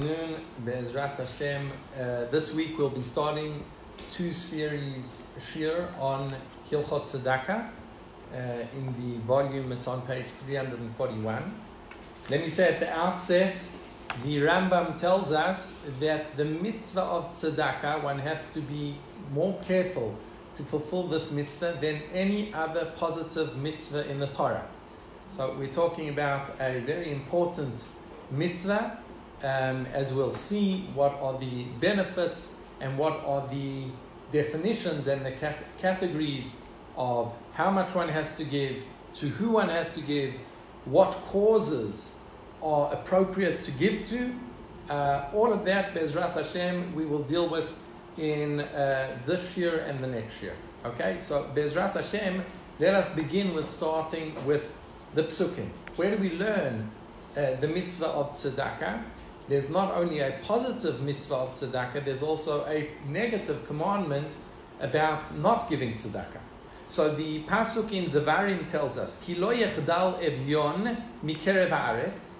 afternoon, Be'ezrat Hashem. Uh, this week we'll be starting two series shir on Hilchot Tzedakah. Uh, in the volume, it's on page 341. Let me say at the outset, the Rambam tells us that the mitzvah of tzedakah, one has to be more careful to fulfill this mitzvah than any other positive mitzvah in the Torah. So we're talking about a very important mitzvah um, as we'll see what are the benefits and what are the definitions and the cat- categories of how much one has to give, to who one has to give, what causes are appropriate to give to. Uh, all of that, Bezrat Hashem, we will deal with in uh, this year and the next year. Okay, so Bezrat Hashem, let us begin with starting with the psukim. Where do we learn uh, the mitzvah of tzedakah? There's not only a positive mitzvah of tzedakah, there's also a negative commandment about not giving tzedakah. So the pasuk in Devarim tells us, "Ki lo yechdal evyon mikerev haaretz."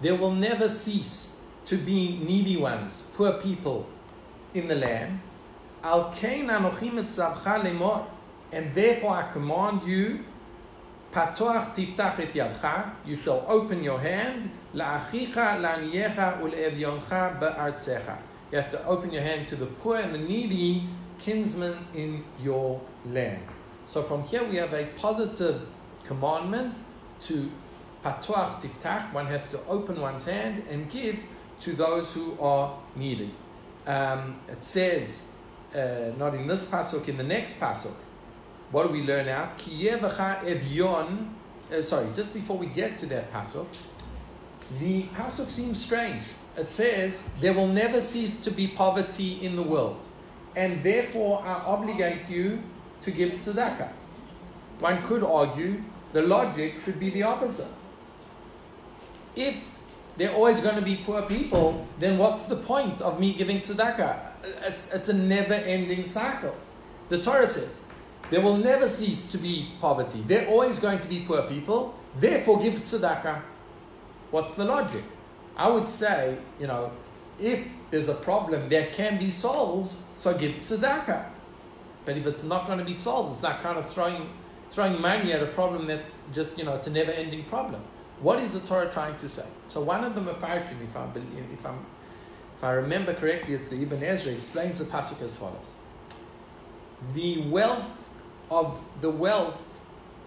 There will never cease to be needy ones, poor people in the land. Al kein anochim etzavcha lemor, and therefore I command you Patoach tiftach et yadcha, you shall open your hand, You have to open your hand to the poor and the needy kinsmen in your land. So from here we have a positive commandment to patoach tiftach, one has to open one's hand and give to those who are needy. Um, it says, uh, not in this pasuk, in the next pasuk, what do we learn out? evyon. Uh, sorry, just before we get to that pasuk, the pasuk seems strange. It says there will never cease to be poverty in the world, and therefore I obligate you to give tzedakah. One could argue the logic should be the opposite. If they're always going to be poor people, then what's the point of me giving tzedakah? It's, it's a never ending cycle. The Torah says, there will never cease to be poverty. There are always going to be poor people. Therefore, give tzedakah. What's the logic? I would say, you know, if there's a problem that can be solved, so give tzedakah. But if it's not going to be solved, it's not kind of throwing, throwing money at a problem that's just, you know, it's a never ending problem. What is the Torah trying to say? So one of the Mefarshim, if, I, if, I'm, if I remember correctly, it's the Ibn Ezra, explains the pasuk as follows. The wealth of the wealth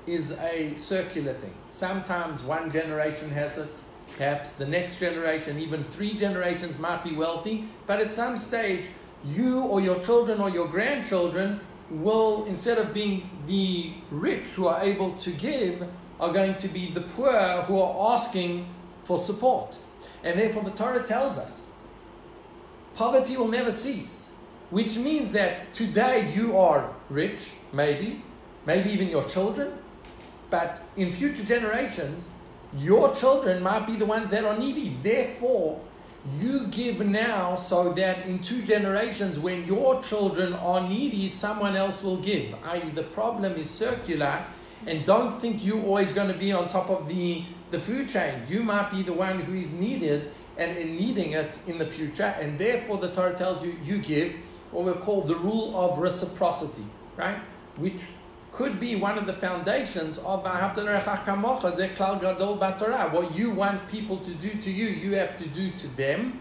is a circular thing. Sometimes one generation has it, perhaps the next generation, even three generations might be wealthy, but at some stage, you or your children or your grandchildren will, instead of being the rich who are able to give, are going to be the poor who are asking for support. And therefore, the Torah tells us poverty will never cease, which means that today you are rich, maybe, maybe even your children, but in future generations, your children might be the ones that are needy. Therefore, you give now so that in two generations, when your children are needy, someone else will give. I.e., the problem is circular, and don't think you're always going to be on top of the, the food chain. You might be the one who is needed and in needing it in the future, and therefore the Torah tells you you give what we call the rule of reciprocity, right? which could be one of the foundations of what you want people to do to you, you have to do to them.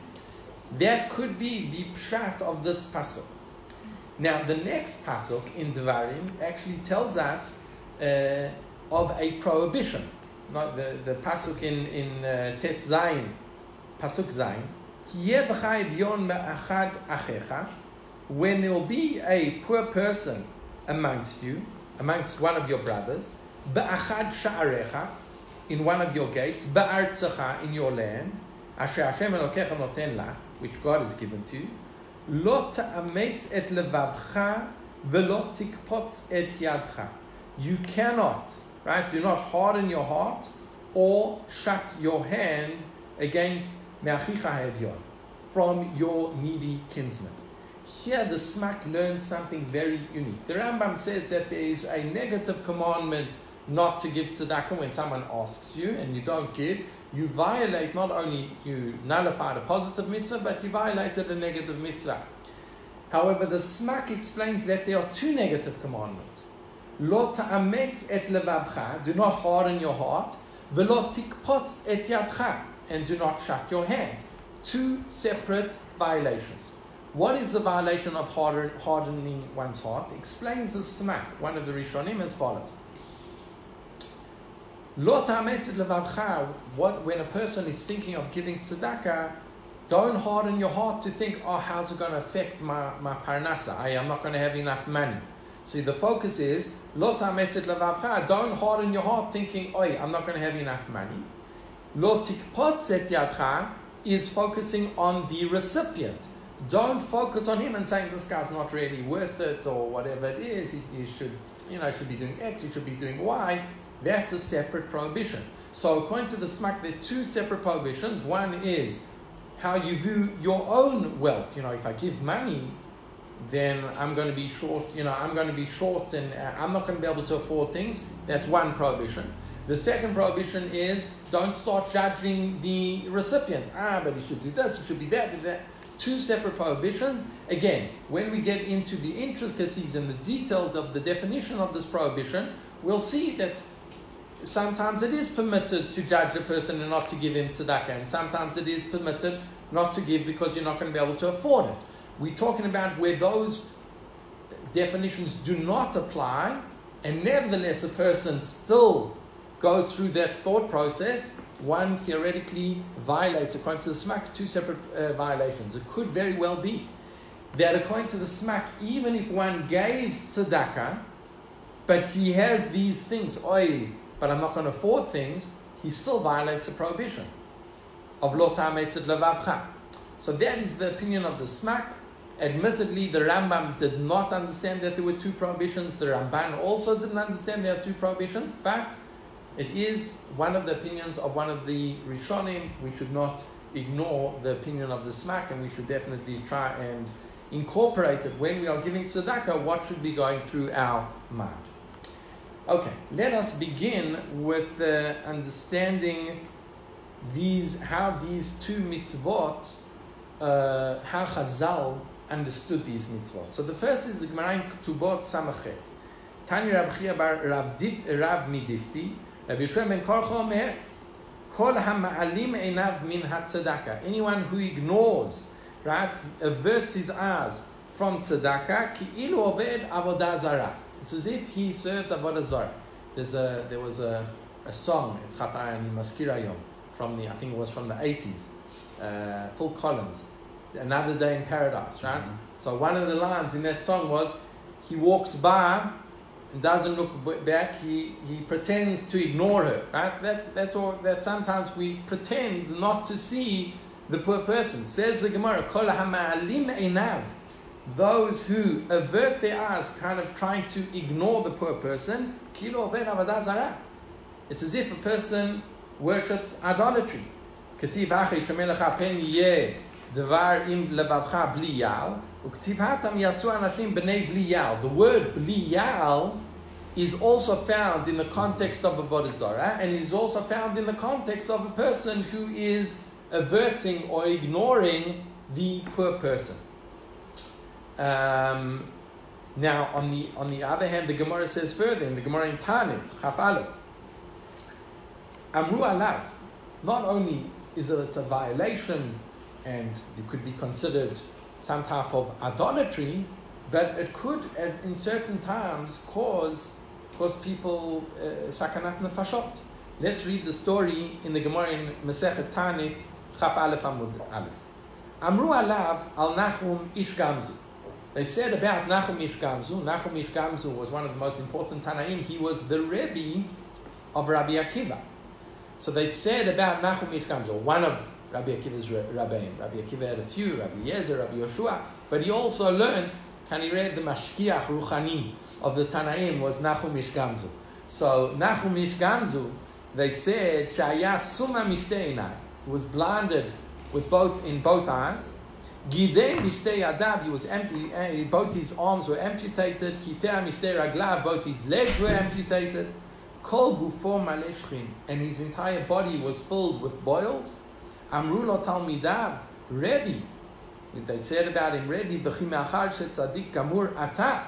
That could be the pshat of this pasuk. Now, the next pasuk in Devarim actually tells us uh, of a prohibition. Not the, the pasuk in, in uh, Tet Zayin, pasuk Zayin. When there will be a poor person amongst you, amongst one of your brothers, ba'achad sha'arecha, in one of your gates, ba'artzacha, in your land, asher Hashem Elokecha noten lach, which God has given to you, lo ta'ametz et levavcha velo tikpotz et yadcha. You cannot, right, do not harden your heart or shut your hand against me'achicha from your needy kinsman. Here the Smak learns something very unique. The Rambam says that there is a negative commandment not to give tzedakah when someone asks you and you don't give, you violate not only you nullified a positive mitzvah, but you violated a negative mitzvah. However, the Smak explains that there are two negative commandments. Lo ta'ametz et levavcha, do not harden your heart. Velo tikpotz et yadcha, and do not shut your hand. Two separate violations. What is the violation of hardening one's heart? Explains the Smak, one of the Rishonim, as follows. What, when a person is thinking of giving tzedakah, don't harden your heart to think, oh, how's it going to affect my, my parnasa? I am not going to have enough money. So the focus is, don't harden your heart thinking, oh, I'm not going to have enough money. Lo yadcha is focusing on the recipient. Don't focus on him and saying this guy's not really worth it or whatever it is. He, he should, you know, should be doing X, he should be doing Y. That's a separate prohibition. So according to the Smak, there are two separate prohibitions. One is how you view your own wealth. You know, if I give money, then I'm going to be short. You know, I'm going to be short, and uh, I'm not going to be able to afford things. That's one prohibition. The second prohibition is don't start judging the recipient. Ah, but he should do this, he should be that, that. Two separate prohibitions. Again, when we get into the intricacies and the details of the definition of this prohibition, we'll see that sometimes it is permitted to judge a person and not to give him tzedakah, and sometimes it is permitted not to give because you're not going to be able to afford it. We're talking about where those definitions do not apply, and nevertheless a person still goes through that thought process. One theoretically violates, according to the Smak, two separate uh, violations. It could very well be that, according to the Smak, even if one gave tzedakah, but he has these things, oi, but I'm not going to afford things, he still violates a prohibition of lo levavcha. So that is the opinion of the Smak. Admittedly, the Rambam did not understand that there were two prohibitions. The Ramban also didn't understand there are two prohibitions, but it is one of the opinions of one of the Rishonim. We should not ignore the opinion of the Smak, and we should definitely try and incorporate it when we are giving tzedakah. What should be going through our mind? Okay, let us begin with uh, understanding these how these two mitzvot, uh, how Chazal understood these mitzvot. So the first is Gemara in Ketubot Samech Chet. Tani Rab Chia bar Rav Midifti, Rabbi Yisrael ben Korcha Kol ha'ma'alim einav min hatzedakah. Anyone who ignores, right, averts his eyes from tzedakah, ki ilu oved avodah zarah it's as if he serves Avodah Zarah. There's a, there was a, a song at Chatayim Maskirayom from the, I think it was from the 80s, uh, Phil Collins, Another Day in Paradise, right? Mm-hmm. So one of the lines in that song was, he walks by and doesn't look back, he, he pretends to ignore her, right? That's, that's all, that sometimes we pretend not to see the poor person. Says the Gemara, Kol those who avert their eyes, kind of trying to ignore the poor person, kilo it's as if a person worships idolatry. The word bli is also found in the context of a bodhisattva and is also found in the context of a person who is averting or ignoring the poor person. Um, now, on the on the other hand, the Gemara says further in the Gemara in Tanit, Chaf Amru Alav, not only is it a violation and it could be considered some type of idolatry, but it could, in certain times, cause cause people uh, sakanat uh, nefashot. Let's read the story in the Gemara in Masechet Tanit, Chaf Aleph Amud Aleph. Amru Alav al Nachum Ish Gamzu. They said about Nachum Ish Gamzu, Nachum Ish Gamzu was one of the most important Tanaim. He was the Rebbe of Rabbi Akiva. So they said about Nachum Ish Gamzu, one of Rabbi Akiva's Rabbeim. Rabbi Akiva had a few, Rabbi Yezer, Rabbi Yoshua, but he also learned, and he read the Mashgiach Ruchani of the Tanaim was Nachum Ish Gamzu. So Nachum Ish Gamzu, they said, Shaya Suma Mishteinai. Was blinded with both in both eyes. Gidei mishtei adav, he was empty, eh, both his arms were amputated. Kitea mishtei raglav, both his legs were amputated. Kol gufo maleshchin, and his entire body was filled with boils. Amru lo talmidav, Rebbe. They said about him, Rebbe, b'chimachar tzadik gamur ata.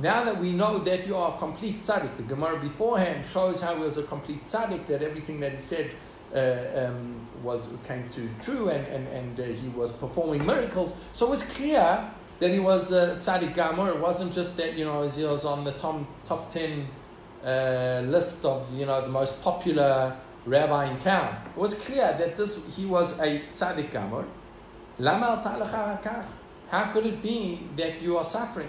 Now that we know that you are a complete tzaddik, the Gemara beforehand shows how he was a complete tzaddik, that everything that he said uh, um, was came to true, and and, and uh, he was performing miracles. So it was clear that he was a tzaddik gamur. It wasn't just that you know he was on the top top ten uh, list of you know the most popular rabbi in town. It was clear that this he was a tzaddik gamur. How could it be that you are suffering?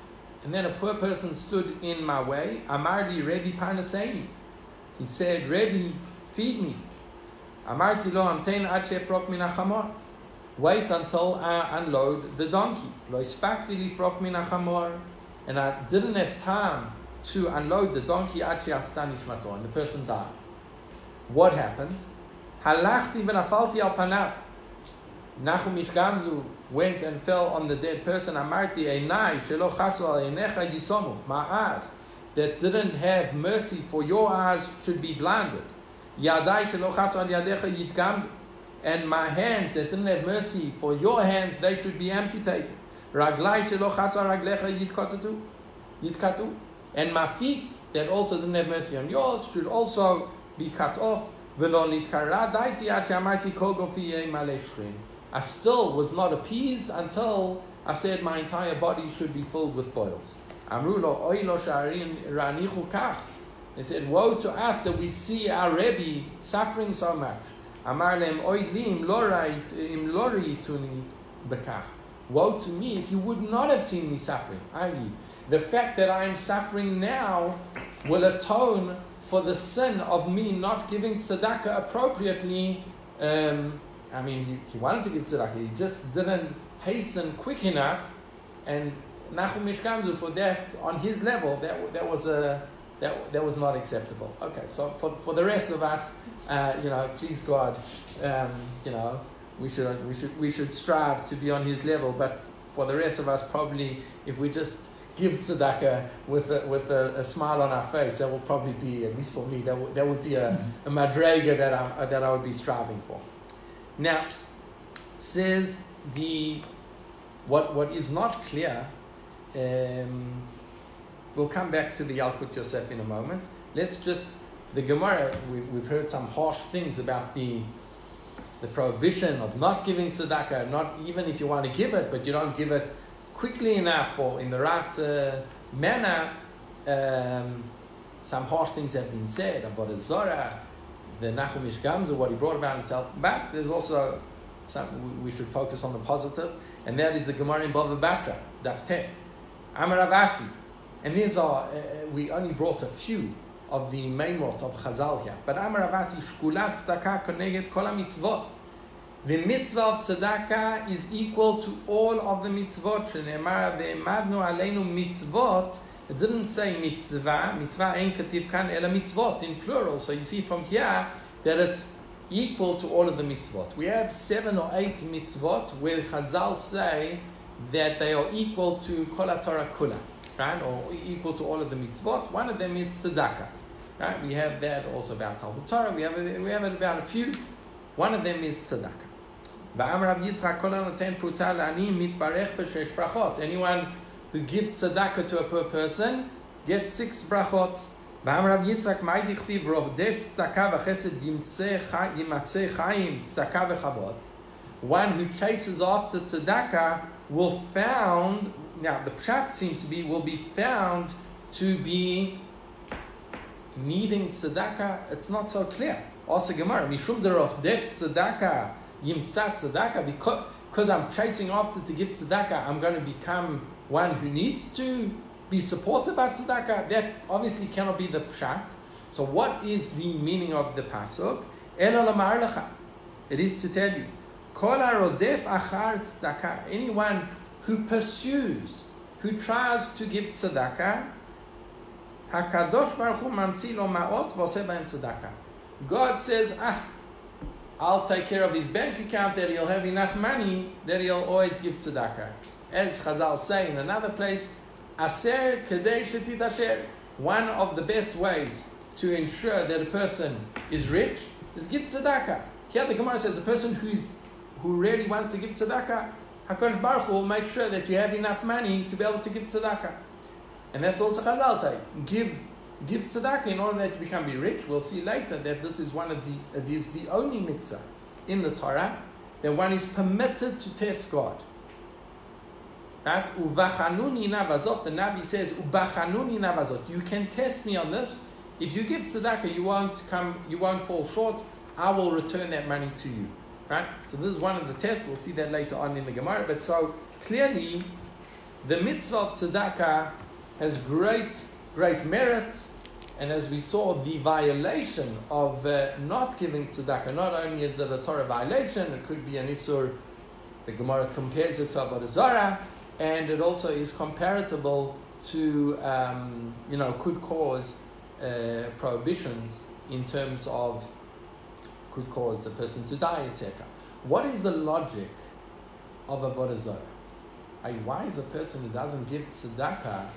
And then a poor person stood in my way. Amarli Rebbe Parnaseni. He said, Rebbe, feed me. Amarti lo amtein ad shefrok min achamor. Wait until I unload the donkey. Lo ispakti li frok min achamor. And I didn't have time to unload the donkey ad she'astani shmato. And the person died. What happened? Halachti v'nafalti al panav. Nachum Ish Gamzu went and fell on the dead person. Amarti einai shelo chasu al einecha yisomu. My eyes that didn't have mercy for your eyes should be blinded. Yadai shelo chasu al yadecha yitgamdu. And my hands that didn't have mercy for your hands, they should be amputated. Raglai shelo chasu al raglecha yitkatu. Yitkatu. And my feet that also didn't have mercy on yours should also be cut off. V'lo nitkara daiti ad shamarti kol gofiyei maleshchrim. I still was not appeased until I said my entire body should be filled with boils. They said, Woe to us that we see our Rebbe suffering so much. Woe to me if you would not have seen me suffering. The fact that I am suffering now will atone for the sin of me not giving tzedakah appropriately um, I mean, he, he wanted to give tzedakah, he just didn't hasten quick enough, and Nachum Ish Gamzu for that on his level, that that was a that, that was not acceptable. Okay, so for, for the rest of us, uh, you know, please God, um, you know, we should we should we should strive to be on His level. But for the rest of us, probably if we just give tzedakah with a, with a, a, smile on our face, that will probably be at least for me that, w- that would be a, a madrega that I that I would be striving for. Now, says the what what is not clear. Um, we'll come back to the Yalkut Yosef in a moment. Let's just the Gemara. We, we've heard some harsh things about the the prohibition of not giving tzedakah. Not even if you want to give it, but you don't give it quickly enough or in the right uh, manner. Um, some harsh things have been said about Zora the Nachum Ish or what he brought about himself. Back there's also some, we should focus on the positive, and that is the Gemara in Bava Batra, Daf Tet, Amaravasi, and these are uh, uh, we only brought a few of the main words of Chazal here. But Amaravasi Shkulat Tzedakah Koneget Kola Mitzvot. The mitzvah of tzedakah is equal to all of the mitzvot. Shenemar ve'emadnu aleinu mitzvot it didn't say mitzvah, mitzvah ein kativ kan ela mitzvot in plural. So you see from here that it's equal to all of the mitzvot. We have seven or eight mitzvot where Chazal say that they are equal to kol Torah kula, right? Or equal to all of the mitzvot. One of them is tzedakah, right? We have that also about Talmud Torah. We have we have it about a few. One of them is tzedakah. Anyone who gives tzedakah to a poor person gets six brachot. ואמר רב יצחק, מה דכתיב רובדף צדקה וחסד ימצא חיים, צדקה וכבוד? One who chases after tzedakah will found, now the pshat seems to be, will be found to be needing tzedakah. It's not so clear. Also Gemara, mishum derov def tzedakah yimtza tzedakah, because, because I'm chasing after to give tzedakah, I'm going to become one who needs to be supported by tzedakah, that obviously cannot be the pshat. So what is the meaning of the pasuk? It is to tell you, anyone who pursues, who tries to give tzedakah, Hakadosh Baruch Hu mamtzi lo ma'ot tzedakah. God says, ah, I'll take care of his bank account that he'll have enough money that he'll always give tzedakah. As Chazal say in another place, Aser kedei shetit One of the best ways to ensure that a person is rich is give tzedakah. Here the Gemara says a person who is who really wants to give tzedakah, HaKadosh Baruch Hu will make sure that you have enough money to be able to give tzedakah. And that's also Chazal say, give give tzedakah in order that you become be rich. We'll see later that this is one of the it is the only mitzvah in the Torah that one is permitted to test God. Right? Uvachanuni navazot. The Nabi says, Ubachanuni navazot. You can test me on this. If you give tzedakah, you won't come, you won't fall short. I will return that money to you. Right? So this is one of the tests. We'll see that later on in the Gemara. But so clearly, the mitzvah of tzedakah has great, great merits. And as we saw, the violation of uh, not giving tzedakah, not only is it a Torah violation, it could be an isur. The Gemara compares it to Avodah Zarah, and it also is comparable to, um, you know, could cause uh, prohibitions in terms of could cause a person to die, etc. What is the logic of a zarah? Why is a person who doesn't give tzedakah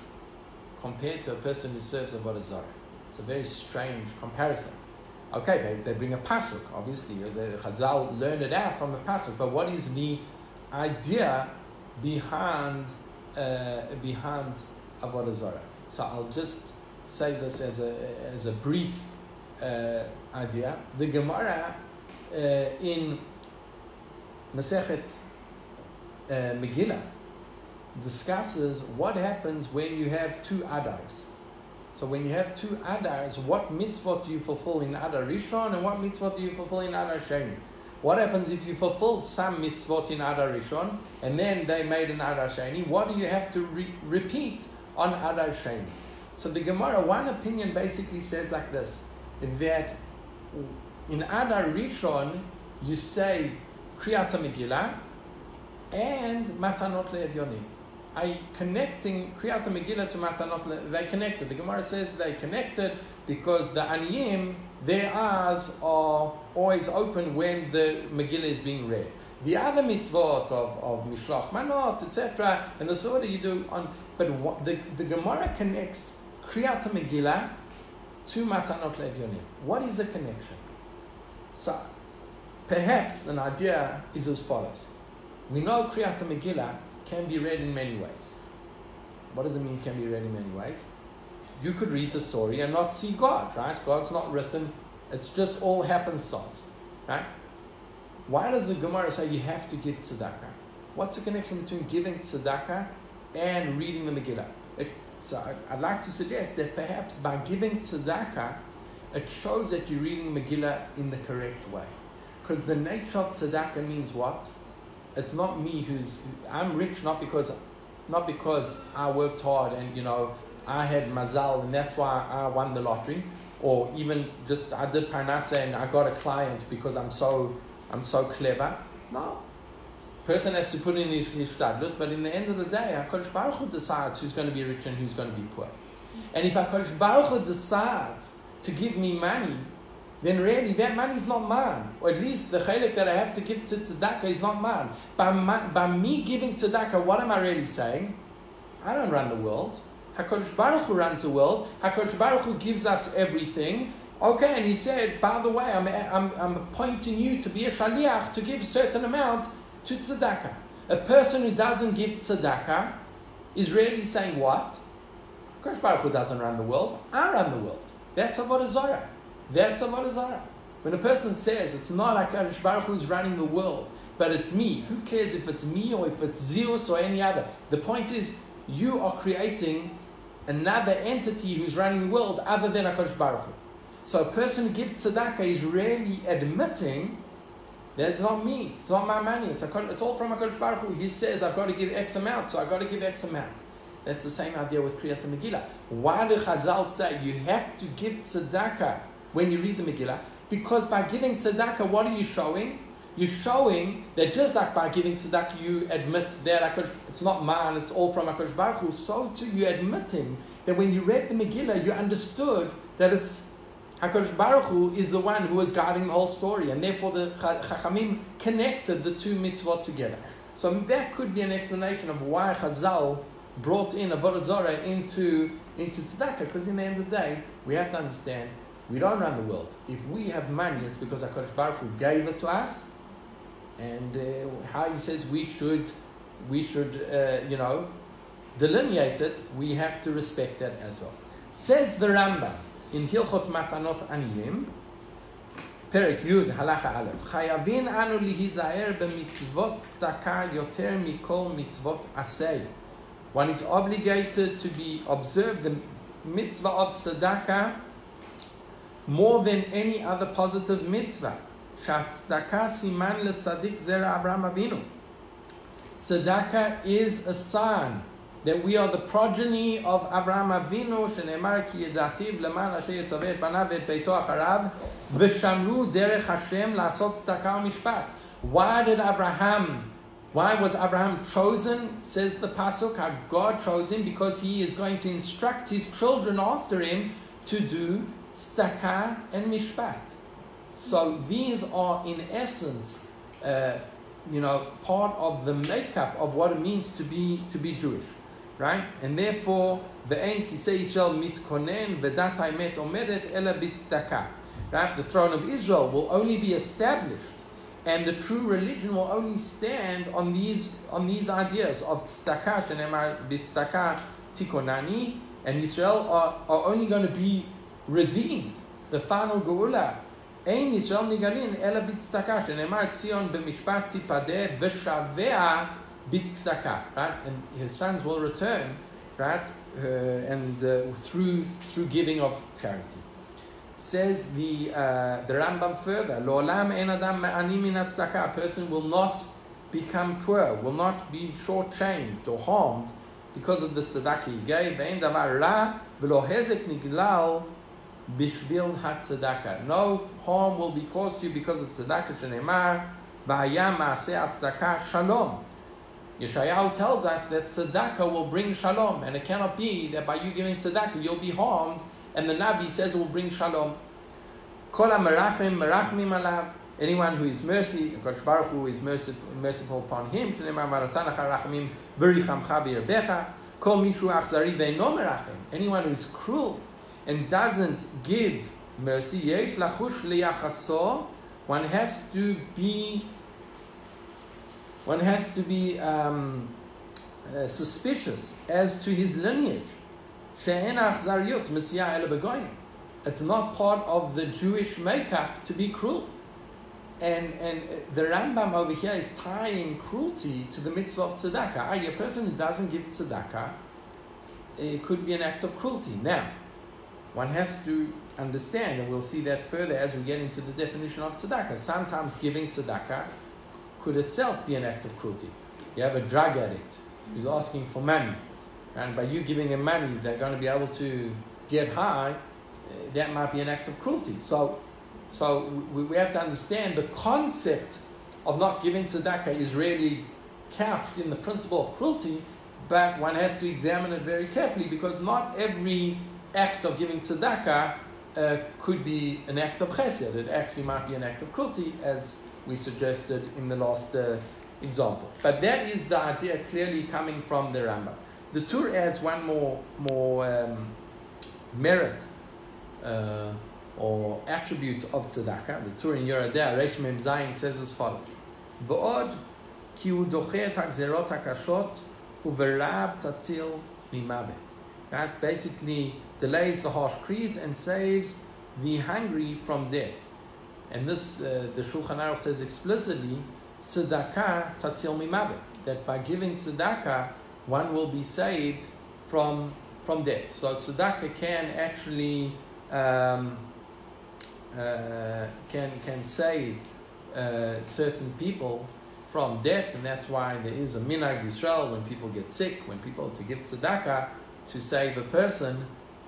compared to a person who serves a zarah? It's a very strange comparison. Okay, they, they bring a pasuk, obviously. The Chazal learned it out from a pasuk, but what is the idea behind uh, behind Avodah Zarah. So I'll just say this as a as a brief uh, idea. The Gemara uh, in Masechet uh, Megillah discusses what happens when you have two Adars. So when you have two Adars, what mitzvot do you fulfill in Adar Rishon and what mitzvot do you fulfill in Adar Sheni? What happens if you fulfilled some mitzvot in Adar Rishon and then they made an Adar Sheni? What do you have to re- repeat on Adar Sheni? So the Gemara, one opinion basically says like this that in Adar Rishon you say Kriyat Megillah and Matanot Le'evyonim. I connecting Kriyat Megillah to Matanot they connected. The Gemara says they connected because the Aniyim their eyes are always open when the Megillah is being read. The other mitzvot of, of Mishloach Manot, etc., and the sort you do on, but what, the, the Gemara connects Kriyat Megillah to Matanot Levyonim. What is the connection? So, perhaps an idea is as follows. We know Kriyat Megillah can be read in many ways. What does it mean can be read in many ways? You could read the story and not see God, right? God's not written. It's just all happenstance, right? Why does the Gemara say you have to give tzedakah? What's the connection between giving tzedakah and reading the Megillah? It, so I'd like to suggest that perhaps by giving tzedakah, it shows that you're reading Megillah in the correct way. Because the nature of tzedakah means what? It's not me who's I'm rich not because not because I worked hard and you know I had mazal and that's why I won the lottery, or even just I did parnasa and I got a client because I'm so I'm so clever. No, person has to put in his, his stadlus, but in the end of the day, Hakadosh Baruch Hu decides who's going to be rich and who's going to be poor. And if Hakadosh Baruch Hu decides to give me money, then really that money is not mine. Or at least the chalik that I have to give to tzedakah is not mine. By, my, by me giving tzedakah, what am I really saying? I don't run the world. HaKadosh Baruch Hu runs the world. HaKadosh Baruch Hu gives us everything. Okay, and he said, by the way, I'm, I'm, I'm appointing you to be a shaliach to give a certain amount to tzedakah. A person who doesn't give tzedakah is really saying what? HaKadosh Baruch Hu doesn't run the world. I run the world. That's Avodah Zarah. That's Avodah Zarah. When a person says it's not HaKadosh Baruch Hu is running the world, but it's me, who cares if it's me or if it's Zeus or any other? The point is, you are creating another entity who's running the world other than HaKadosh Baruch Hu. So a person who gives tzedakah is really admitting that it's not me, it's not my money, it's, it's all from HaKadosh Baruch Hu. He says, I've got to give X amount, so I've got to give X amount. That's the same idea with Kriyat Megillah. Why do Chazal say you have to give tzedakah when you read the Megillah? Because by giving tzedakah, what are you showing? You're showing that just like by giving tzedakah, you admit that it's not mine, it's all from HaKadosh Baruch Hu, so too you're admitting that when you read the Megillah, you understood that it's HaKadosh Baruch Hu is the one who is guiding the whole story, and therefore the Chachamim connected the two mitzvot together. So that could be an explanation of why Chazal brought in a Zarah into, into tzedakah, because in the end of the day, we have to understand we don't run the world. If we have money, it's because HaKadosh Baruch Hu gave it to us, and uh, how he says we should, we should, uh, you know, delineate it, we have to respect that as well. Says the Rambam in Hilchot Matanot Aniyim, פרק י' הלכה א', חייבים אנו להיזהר במצוות צדקה יותר מכל מצוות עשה. One is obligated to be observe the mitzvah of tzedakah more than any other positive mitzvah. שהצדקה סימן לצדיק זרע אברהם אבינו. Tzedakah is a sign that we are the progeny of Abraham Avinu, שנאמר כי ידעתיו למען אשר יצווה את בניו ואת ביתו אחריו, ושמרו דרך השם לעשות צדקה ומשפט. Why did Abraham, why was Abraham chosen? Says the Pasuk, how God chose him because he is going to instruct his children after him to do tzedakah and mishpat. So these are, in essence, uh, you know, part of the makeup of what it means to be to be Jewish, right? And therefore, the shall kisei Yisrael mitkonen v'datai met omedet ela bitzdaka. Right, the throne of Israel will only be established, and the true religion will only stand on these on these ideas of tzedakah shenemar bitzdaka tikonani, and Israel are, are only going to be redeemed. The final geula אין ישראל נגאלין אלא בצדקה, שנאמר ציון במשפט תיפדה ושביה bitzdaka, right? And his sons will return, right? Uh, and uh, through through giving of charity. Says the uh, the Rambam further, Lo'olam en adam ma'ani min A person will not become poor, will not be shortchanged or harmed because of the tzedakah he gave. Ve'en davar ra v'lo hezek niglal bishvil ha No harm will be caused to you because of tzedakah shenemar v'hayam ma'aseh tzedakah shalom. Yeshayahu tells us that tzedakah will bring shalom, and it cannot be that by you giving tzedakah you'll be harmed, and the Navi says it will bring shalom. Kol merachim merachmim alav. Anyone who is mercy, Kodesh Baruch Hu is merciful, merciful upon him. Shneimar maratan acharachmim berichamcha b'yerbecha. Kol mishu achzari ve'no merachim. Anyone who is cruel and doesn't give mercy, yesh lachush liyachaso. One has to be one has to be um, uh, suspicious as to his lineage. It's not part of the Jewish makeup to be cruel. And, and the Rambam over here is tying cruelty to the mitzvah of tzedakah. A person who doesn't give tzedakah, it could be an act of cruelty. Now, one has to understand, and we'll see that further as we get into the definition of tzedakah. Sometimes giving tzedakah could itself be an act of cruelty. You have a drug addict who's asking for money, and by you giving him money, they're going to be able to get high. Eh, that might be an act of cruelty. So, so we, we have to understand the concept of not giving tzedakah is really couched in the principle of cruelty, but one has to examine it very carefully because not every act of giving tzedakah uh, could be an act of chesed. It actually might be an act of cruelty, as we suggested in the last uh, example. But that is the idea clearly coming from the Rambam. The Tur adds one more, more um, merit uh, or attribute of tzedakah. The Tur in Yoreh De'ah, Reish Mem Zayin, says as follows: "V'od ki hu doche et ha'gzerot ha'kashot u'verav tatzil mimavet." That basically delays the harsh creeds and saves the hungry from death. And this, uh, the Shulchan Aruch says explicitly, tzedakah tatzil mimavet, that by giving tzedakah, one will be saved from, from death. So tzedakah can actually um, uh, can, can save uh, certain people from death, and that's why there is a minhag Israel when people get sick, when people to give tzedakah to save a person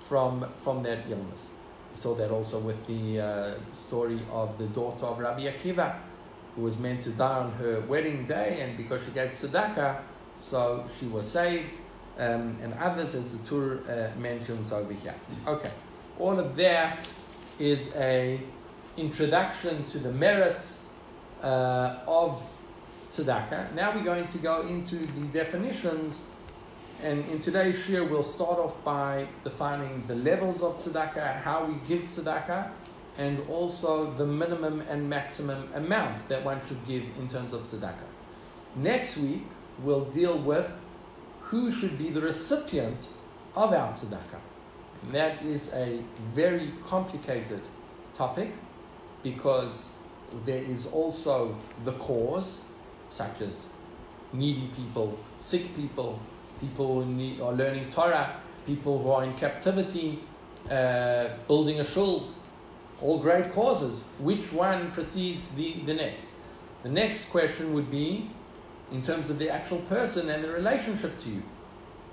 from from that illness. We saw that also with the uh, story of the daughter of Rabbi Akiva, who was meant to die on her wedding day, and because she gave tzedakah, so she was saved. Um, and others, as the Tur uh, mentions over here. Okay, all of that is a introduction to the merits uh, of tzedakah. Now we're going to go into the definitions, and in today's shiur we'll start off by defining the levels of tzedakah, how we give tzedakah, and also the minimum and maximum amount that one should give in terms of tzedakah. Next week we'll deal with who should be the recipient of our tzedakah. And that is a very complicated topic because there is also the cause, such as needy people, sick people, people who need, are learning Torah, people who are in captivity, uh, building a shul, all great causes. Which one precedes the, the next? The next question would be in terms of the actual person and the relationship to you.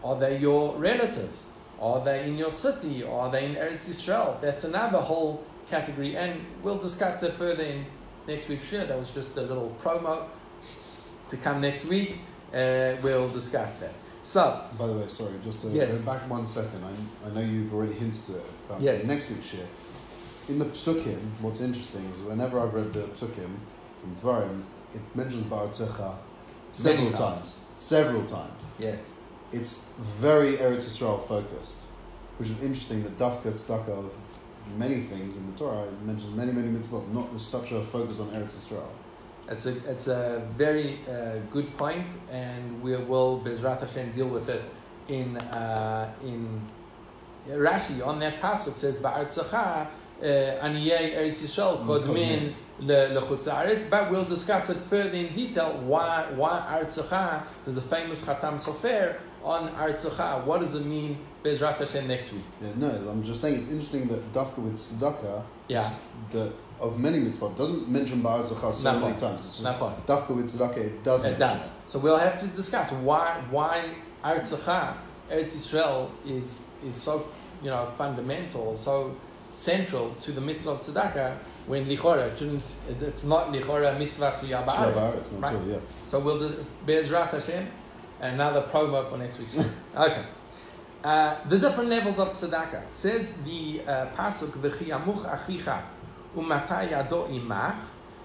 Are they your relatives? Are they in your city? Are they in Eretz Yisrael? That's another whole category, and we'll discuss that further in next week's show. That was just a little promo to come next week. Uh, we'll discuss that. So, by the way, sorry, just to yes. go back one second. I, I know you've already hinted to it about yes. next week's share. In the psukim, what's interesting is whenever I've read the psukim from Dvarim, it mentions Ba'artzecha several times. times. Several times. Yes. It's very Eretz Yisrael focused, which is interesting that Dafka Tzedakah of many things in the Torah. It mentions many, many mitzvot, not with such a focus on Eretz Yisrael. It's a, it's a very uh, good point, and we will, Bezrat Hashem, deal with it in, uh, in Rashi. On that passage says, Ba'artzacha, uh, Aniyei Eretz Yisrael, mm, Kodmin, Lechutz but we'll discuss it further in detail. Why, why Artzacha? There's a famous Khatam Sofer on Artzacha. What does it mean, Bezrat Hashem, next week? Yeah, no, I'm just saying it's interesting that Dafka with Tzedakah, yeah. the, of many mitzvot, doesn't mention Ba'artzacha so Not many fun. times. It's just Dafka with Tzedakah, it does It does. So we'll have to discuss why, why Artzacha, Eretz Yisrael, is, is so you know, fundamental, so central to the mitzvah of tzedakah when lichora shouldn't it's not lichora mitzvah to yabar right? Too, yeah. So we'll do Bezrat Hashem another promo for next week. okay. Uh, the different levels of tzedakah says the uh, pasuk v'chiyamuch achicha imach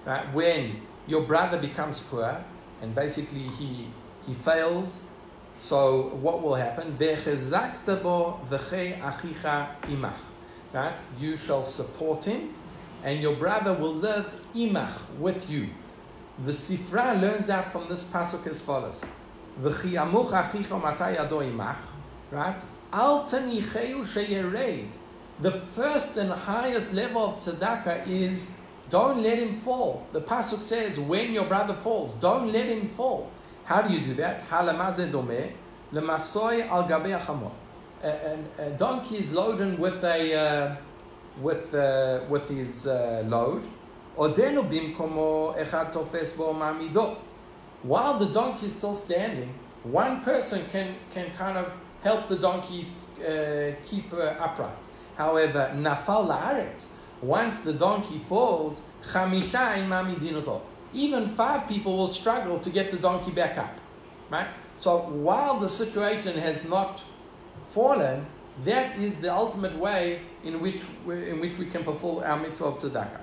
right when your brother becomes poor and basically he he fails so what will happen imach right? You shall support him, and your brother will live imach with you. The Sifra learns out from this pasuk as follows: right? Al. The first and highest level of tzedakah is don't let him fall. The pasuk says when your brother falls, don't let him fall. How do you do that? Halamazeh domeh lemasoy al gabei a, a, donkey is loaded with a uh, with uh, with his uh, load, odenu bimkomo echad tofes mamido. While the donkey is still standing, one person can can kind of help the donkeys uh, keep uh, upright. However, nafal laaretz. Once the donkey falls, chamisha. Even five people will struggle to get the donkey back up. Right. So while the situation has not fallen, that is the ultimate way in which we, in which we can fulfill our mitzvah of tzedakah.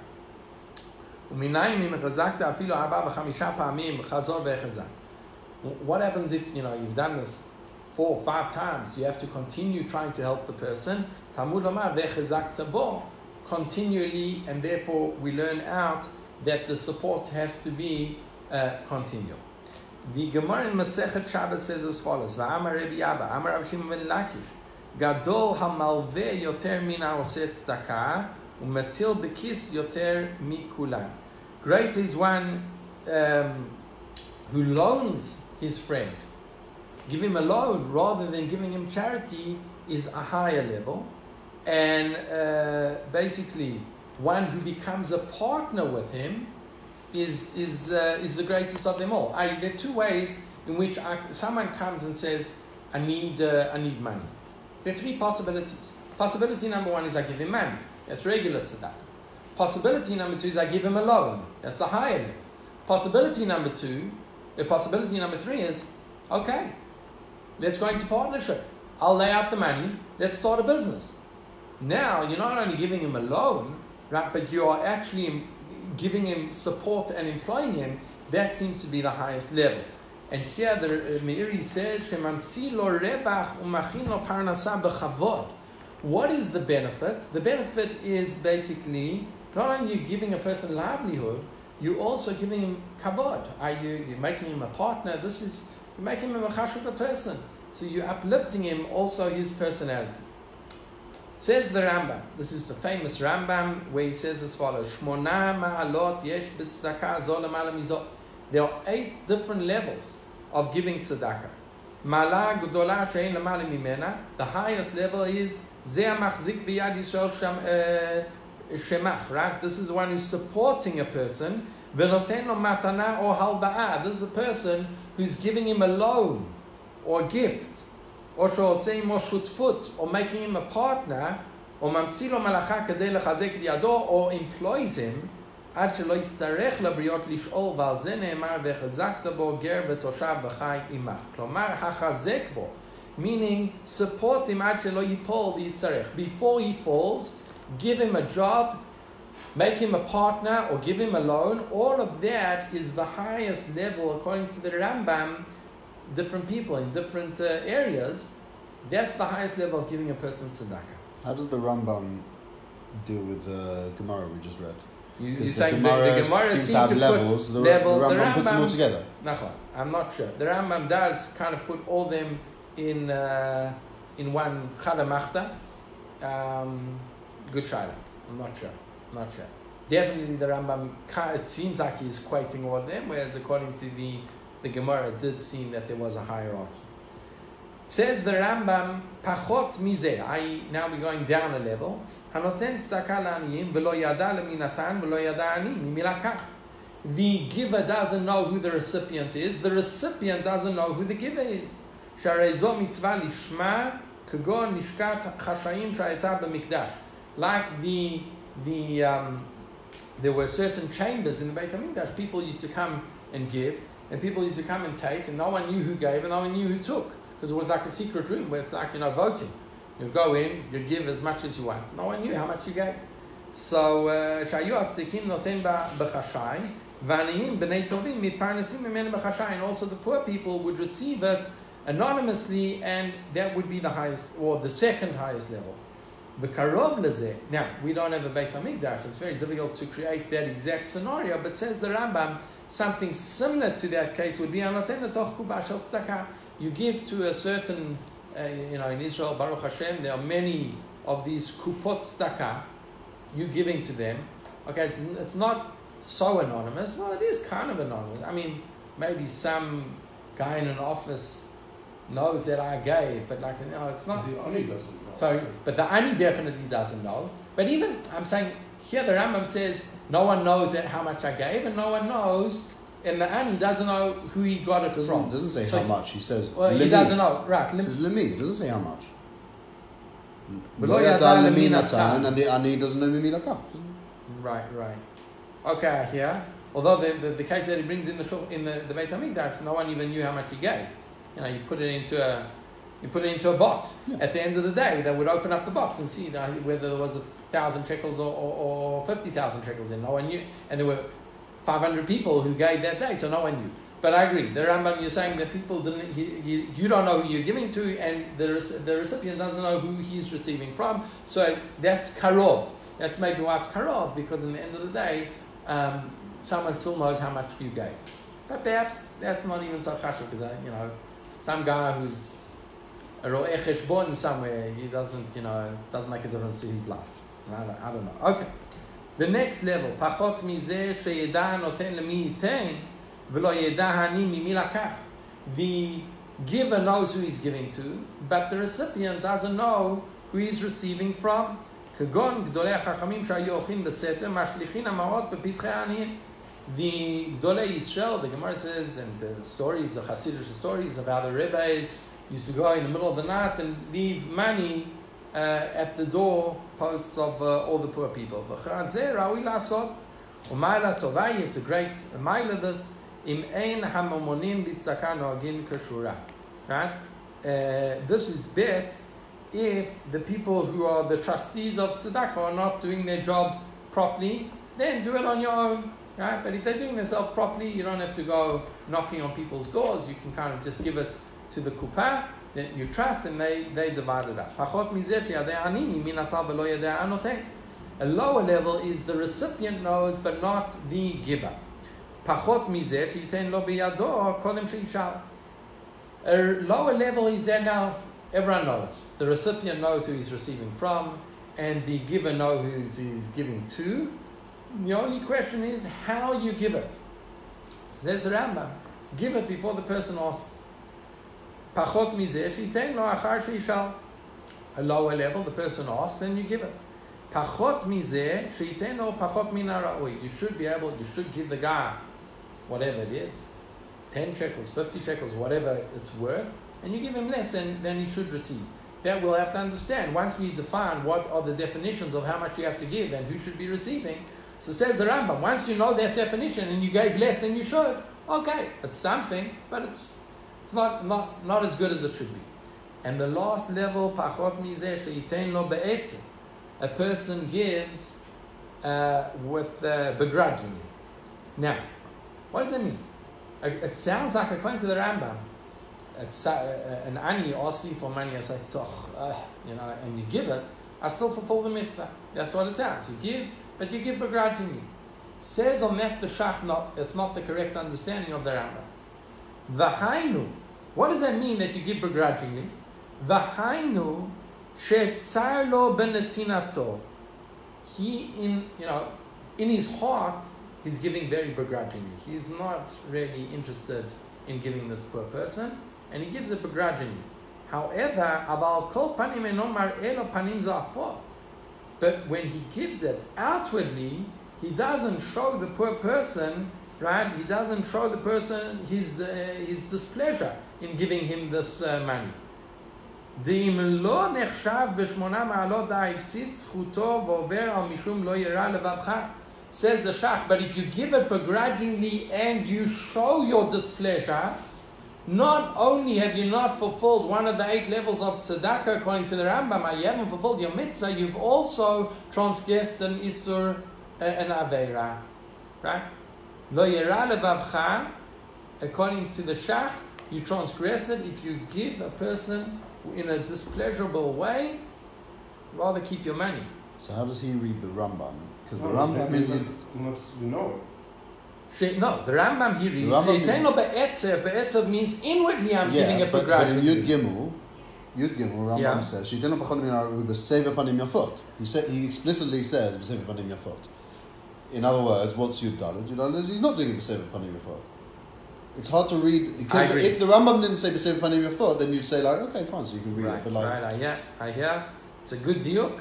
What happens if you know you've done this four or five times? You have to continue trying to help the person. Talmud bo continually, and therefore we learn out that the support has to be uh, continual. The Gemara in Masechet Shabbos says as follows: "Va'amar Rabbi Abba, Amar Rabbi Shimon ben Lakish, Gadol hamalve yoter min ha'oseh tzedakah, umetil bekis yoter mikulan." Great is one um, who loans his friend. Give him a loan rather than giving him charity is a higher level, and uh, basically one who becomes a partner with him is, is, uh, is the greatest of them all. I, there are two ways in which I, someone comes and says, I need, uh, I need money. There are three possibilities. Possibility number one is I give him money. That's regular tzedakah. Possibility number two is I give him a loan. That's a higher level. Possibility number two, the possibility number three is, okay, let's go into partnership. I'll lay out the money. Let's start a business. Now you're not only giving him a loan, right, but you are actually giving him support and employing him. That seems to be the highest level. And here the uh, Meiri said, What is the benefit? The benefit is basically not only you giving a person livelihood, you're also giving him kavod. Are you you're making him a partner? This is you're making him a chashuv person. So you're uplifting him also his personality. Says the Rambam. This is the famous Rambam where he says as follows. There are eight different levels of giving tzedakah. The highest level is uh, shemach. Right. This is one who's supporting a person. Matana halba'a. This is a person who's giving him a loan or a gift, or שעושה עמו שותפות, or making him a partner, או ממציא לו מלאכה כדי לחזק את ידו, or employs him, עד שלא יצטרך לבריות לשאול, ועל זה נאמר, וחזקת בו גר ותושב וחי עמך. כלומר, החזק בו, meaning support him עד שלא ייפול ויצטרך. Before he falls, give him a job, make him a partner, or give him a loan. All of that is the highest level, according to the Rambam, different people in different uh, areas, that's the highest level of giving a person tzedakah. How does the Rambam deal with the Gemara we just read? You, you're the saying Gemara the, the Gemara seems to have to levels. Put The, level, the Rambam, the Rambam puts them all together. Nachon, I'm not sure. The Rambam does kind of put all them in uh, in one chalamachta. Um, good shaila. I'm not sure. Not sure. Definitely, the Rambam. It seems like he's quoting all of them, whereas according to the the Gemara did seem that there was a hierarchy. Says the Rambam, pachot mize. I now we're going down a level. Hanoten tzedakah la'aniyim v'lo yada leminatan v'lo yada mimilakach. The giver doesn't know who the recipient is. The recipient doesn't know who the giver is. Sharezo mitzvah lishma kagon nishkat chashayim shayeta b'mikdash. Like the the um, there were certain chambers in the Beit Hamikdash. People used to come and give, and people used to come and take, and no one knew who gave and no one knew who took. Because it was like a secret room where it's like, you know, voting. You go in, you give as much as you want. No one knew how much you gave. So, uh, שהיו הצדיקים נותן בחשאי, ועניים בני טובים מתפרנסים ממנו בחשאי. And also the poor people would receive it anonymously, and that would be the highest, or the second highest level. V'karov lezeh. Now, we don't have a Beit HaMikdash. It's very difficult to create that exact scenario, but says the Rambam, something similar to that case would be anoten tzedakah. You give to a certain, uh, you know, in Israel, Baruch Hashem, there are many of these kupot staka. You giving to them. Okay, it's, it's not so anonymous. No, it is kind of anonymous. I mean, maybe some guy in an office knows that I gave, but like, you know, it's not. The Ani doesn't know. So, but the Ani definitely doesn't know. But even, I'm saying, here the Rambam says, no one knows that how much I gave, and no one knows, and the Ani doesn't know who he got it Doesn't, from. doesn't say So how he- much. He says Well, he limi. doesn't know. Right. Lim- says limi. Doesn't say how much. V'lo Lo yada yada lemi lemi natan. natan, and the ani doesn't know mimi. Right, right. Okay, here. Although the, the, the case that he brings in the shul- in the, the Beit Hamikdash, no one even knew how much he gave. You know, you put it into a you put it into a box. Yeah. At the end of the day, they would open up the box and see that whether there was a thousand shekels or, or, or fifty thousand shekels in. No one knew, and there were five hundred people who gave that day, so no one knew. But I agree. The Rambam, you're saying that people didn't. He, he, you don't know who you're giving to, and the the recipient doesn't know who he's receiving from. So that's karov. That's maybe why it's karov because in the end of the day, um, someone still knows how much you gave. But perhaps that's not even so chashuv because you know, some guy who's a ro'eh cheshbon somewhere, he doesn't, you know, doesn't make a difference to his life. I don't, I don't know. Okay. The next level, פחות מזה שידע הנותן למי ייתן, ולא ידע העני ממי לקח. The giver knows who he's giving to, but the recipient doesn't know who he's receiving from. כגון גדולי החכמים שהיו הולכים בסתר, משליכין המעות בפתחי העניים. the Gdolei Yisrael, the Gemara says, and the stories, the Hasidic stories of how the rabbis used to go in the middle of the night and leave money uh, at the door posts of uh, all the poor people. It's a great this. Im ein hamamonin bitzaka noagin kashura. Right? Uh, this is best if the people who are the trustees of tzedakah are not doing their job properly, then do it on your own. Right? But if they're doing themselves properly, you don't have to go knocking on people's doors. You can kind of just give it to the kuppah that you trust and they, they divide it up. A lower level is the recipient knows but not the giver. A lower level is there now, everyone knows. The recipient knows who he's receiving from, and the giver knows who he's giving to. The only question is how you give it. Says the Rambam, give it before the person asks. Pachot lo. A lower level, the person asks and you give it. Pachot lo pachot You should be able, you should give the guy whatever it is, 10 shekels, 50 shekels, whatever it's worth, and you give him less than, than he should receive. That we'll have to understand. Once we define what are the definitions of how much you have to give and who should be receiving, so says the Rambam, once you know that definition and you gave less than you should, okay, it's something, but it's, it's not, not, not as good as it should be. And the last level, pachot mizeh lo be'etzim. A person gives uh, with uh, begrudgingly. Now, what does that mean? It sounds like, according to the Rambam, it's, uh, uh an ani asking for money, I say, toch, uh, you know, and you give it, I still fulfill the mitzvah. That's what it sounds. You give, but you give begrudgingly. Says on that the Shach, not, it's not the correct understanding of the Rambam. V'hainu, what does that mean that you give begrudgingly? V'hainu she'etzar lo benetinato. He in, you know, in his heart, he's giving very begrudgingly. He's not really interested in giving this poor person, and he gives it begrudgingly. However, aval kol panim enomar elo panim zafot. But when he gives it outwardly, he doesn't show the poor person, right? He doesn't show the person his, uh, his displeasure in giving him this uh, money. דאם לא נחשב בשמונה מעלות ההפסיד זכותו ועובר על משום לא ירא לבבך Says the Shach, but if you give it begrudgingly and you show your displeasure, not only have you not fulfilled one of the eight levels of tzedakah according to the Rambam, you haven't fulfilled your mitzvah, you've also transgressed an isur, uh, an aveira. Right? Lo yera levavcha, according to the Shach, you transgress it if you give a person in a displeasurable way, rather keep your money. So how does he read the Rambam? Because the No, Rambam maybe in let's- let's- know She, no, the Rambam he reads, Sheiteno be'etzev, be'etzev means inwardly I'm giving yeah, it but, but in. Yud Gimel, Yud Gimel, Rambam Yeah. says, "Shitenu pachon min ha'u b'seva panim yafot." He said he explicitly says b'seva panim yafot. In other words, what's Yud Daled? Yud Daled is he's not doing it b'seva panim yafot. It's hard to read. I agree. if the Rambam didn't say b'seva panim yafot, then you'd say like, okay, fine, so you can read right, it. But like, right, I hear, I hear. It's a good diuk.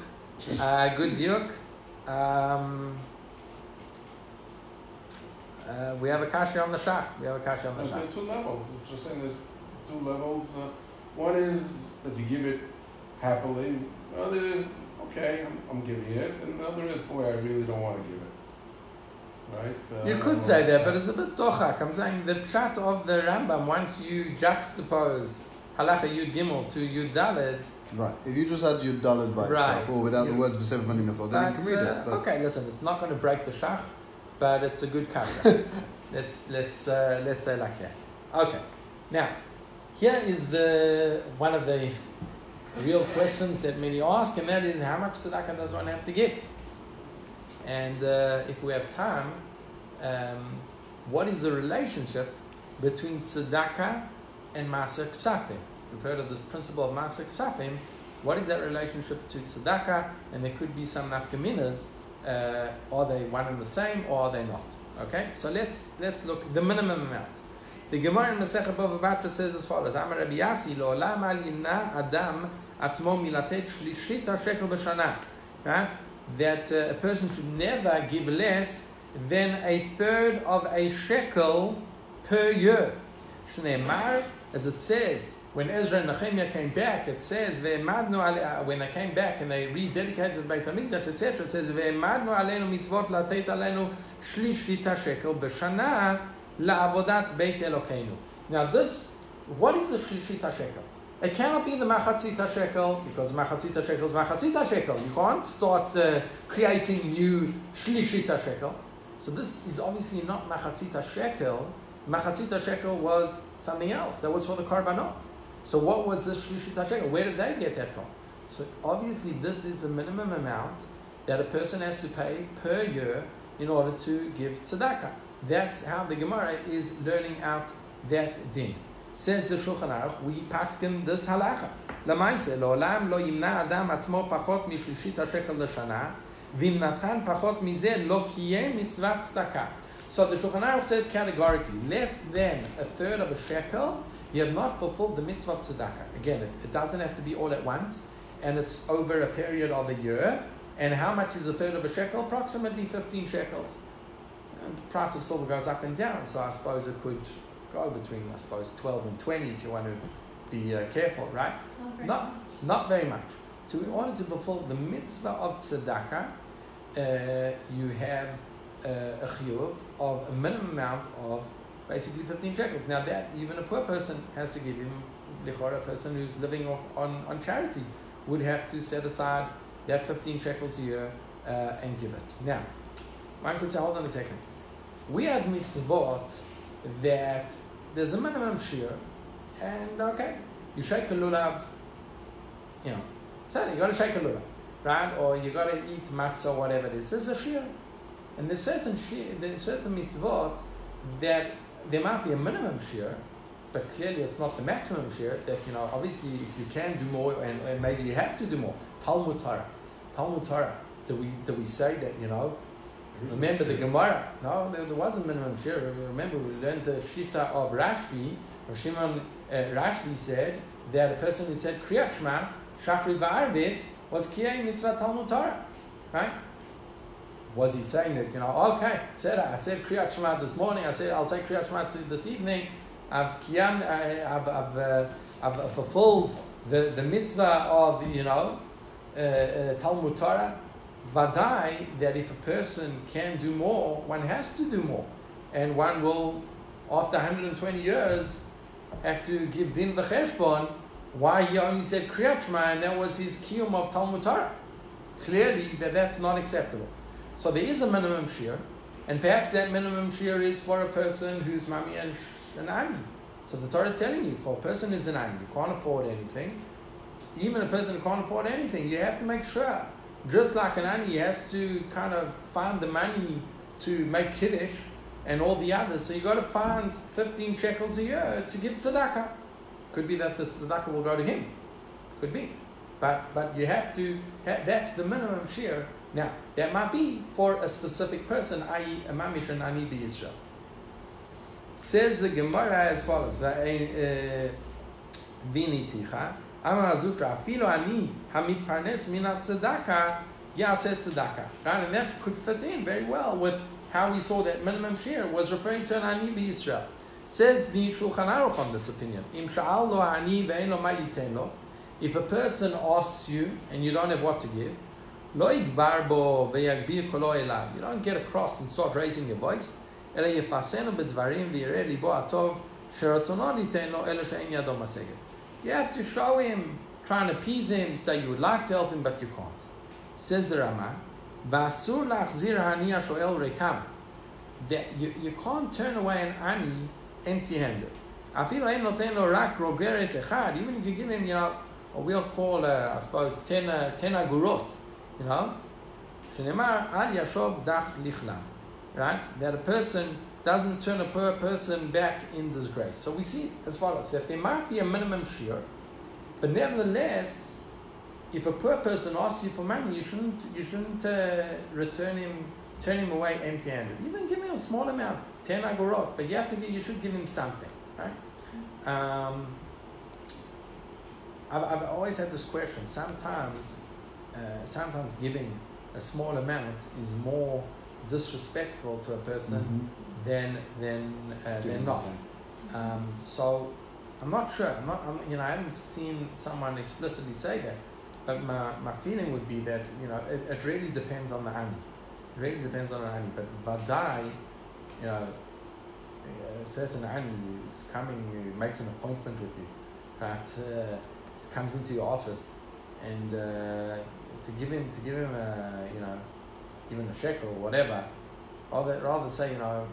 Uh, good diuk. Um, uh, we have a kasha on the shach. We have a kasha on the There's shach. been two levels. It's just saying there's two levels. Uh, one is that you give it happily. The other is, okay, I'm, I'm giving it. And the other is, boy, I really don't want to give it. Right? Uh, You could say that, but it's a bit dochak. I'm saying the pshat of the Rambam, once you juxtapose halacha yud gimel to yud daled, right, if you just had Yud Daled by Right. itself or without the You- words b'seva panim yafot, then you can read uh, it. But okay, listen, it's not going to break the shach, but it's a good kasha. let's let's uh, let's say like that. Okay, now here is the one of the real questions that many ask, and that is how much tzedakah does one have to give? And uh, if we have time, um, what is the relationship between tzedakah and maser ksafim? We've heard of this principle of maser ksafim. What is that relationship to tzedakah? And there could be some nafkaminas. Uh, are they one and the same, or are they not? Okay, so let's let's look the minimum amount. The Gemara in Masechet Bava Batra says as follows: Amar Rabbi Yasi lo olam al yina adam atzmo milatet shlishit shekel b'shana. Right, that uh, a person should never give less than a third of a shekel per year. Shneimar, as it says, when Ezra and Nehemiah came back, it says, uh, when they came back and they rededicated the Beit HaMikdash, etc., it says, "Ve'emadnu aleinu mitzvot lateit aleinu shlishit shekel b'shana la'avodat Beit Elokeinu." Now this, what is the shlishit shekel? It cannot be the machatzita shekel because machatzita shekel is machatzita shekel. You can't start uh, creating new shlishita shekel. So this is obviously not machatzita shekel. Machatzita shekel was something else. That was for the karbanot. So what was this Shlishit HaShekel? Where did they get that from? So obviously this is the minimum amount that a person has to pay per year in order to give tzedakah. That's how the Gemara is learning out that din. Says the Shulchan Aruch, we paskin this halacha. lo לעולם adam atzmo pachot mi פחות משלישית la shana v'in natan pachot מזה, lo kiye mitzvah tzedakah. So the Shulchan Aruch says categorically, less than a third of a shekel you have not fulfilled the mitzvah of tzedakah. Again, it, it doesn't have to be all at once, and it's over a period of a year. And how much is a third of a shekel? Approximately 15 shekels. And the price of silver goes up and down, so I suppose it could go between, I suppose, 12 and 20 if you want to be uh, careful, right? Not very Not, much. not very much. So in order to fulfill the mitzvah of tzedakah, uh, you have uh, a chiyuv of a minimum amount of basically 15 shekels. Now that even a poor person has to give him, a person who's living off on, on charity would have to set aside that 15 shekels a year uh, and give it. Now, one could say, hold on a second. We have mitzvot that there's a minimum shear, and okay, you shake a lulav, you know, so you got to shake a lulav, right? Or you got to eat matzah, or whatever it is. There's a shear, and there's certain shear, there's certain mitzvot that there might be a minimum shear, but clearly it's not the maximum shear. That you know, obviously, if you can do more, and, and maybe you have to do more. Talmud Torah, Talmud Torah. Do we do we say that you know? Remember the Gemara? No, there, there was a minimum share. Remember, we learned the Shita of Rashbi. Rav Shimon uh, Rashbi said that a person who said Kriyat Shema, Shachri Va'arvit, was Kiyai Mitzvah Talmud Torah. Right? Was he saying that, you know, okay, said I said Kriyat Shema this morning, I said I'll say Kriyat Shema this evening, I've, kiyam, I, I've, I've, uh, I've fulfilled the, the mitzvah of, you know, uh, uh, Talmud Torah, Vadai, that if a person can do more, one has to do more. And one will, after 120 years, have to give din the cheshbon why he only said Kriyat Shema and that was his kiyum of Talmud Torah. Clearly, that that's not acceptable. So there is a minimum shear, and perhaps that minimum shear is for a person who's mami and an ani. So the Torah is telling you, for a person who's an ani, you can't afford anything. Even a person who can't afford anything, you have to make sure just like an ani has to kind of find the money to make kiddush and all the others. So you got to find 15 shekels a year to give tzedakah. Could be that the tzedakah will go to him. Could be. But, but you have to, that's the minimum share. Now, that might be for a specific person, i.e., a mamish ani. Says the Gemara as follows, "Va'e- uh, Viniticha, Amar Afilo ani hamidparnes minat tzedakah, yaseh. Right? And that could fit in very well with how we saw that minimum share was referring to an ani Israel. Says the Shulchan Aruch on this opinion. Im sha'al lo ani. If a person asks you and you don't have what to give, you don't get across and start raising your voice. You have to show him, try and appease him, say you would like to help him, but you can't. Says the Rama, that you, you can't turn away an ani empty-handed. Even if you give him, you know, we'll call, uh, I suppose, ten, uh, ten agurot, you know? Shinimar al yashov dach lichlam. Right? That a person doesn't turn a poor person back in disgrace. So we see as follows that there might be a minimum shear, but nevertheless, if a poor person asks you for money, you shouldn't, you shouldn't uh, return him, turn him away empty handed. Even give him a small amount, 10 agorot, but you, have to give, you should give him something. Right? Mm-hmm. Um, I've, I've always had this question. Sometimes uh, sometimes giving a small amount is more disrespectful to a person, Mhm. then then uh, Give not. nothing. Um, so I'm not sure. I'm not. I'm, you know, I haven't seen someone explicitly say that, but my, my feeling would be that you know it, it really depends on the ani. It really depends on the ani. But vadai, you know, a certain ani is coming, makes an appointment with you, right? Uh, comes into your office, and uh, to give him to give him a you know, even a shekel or whatever, rather rather say you know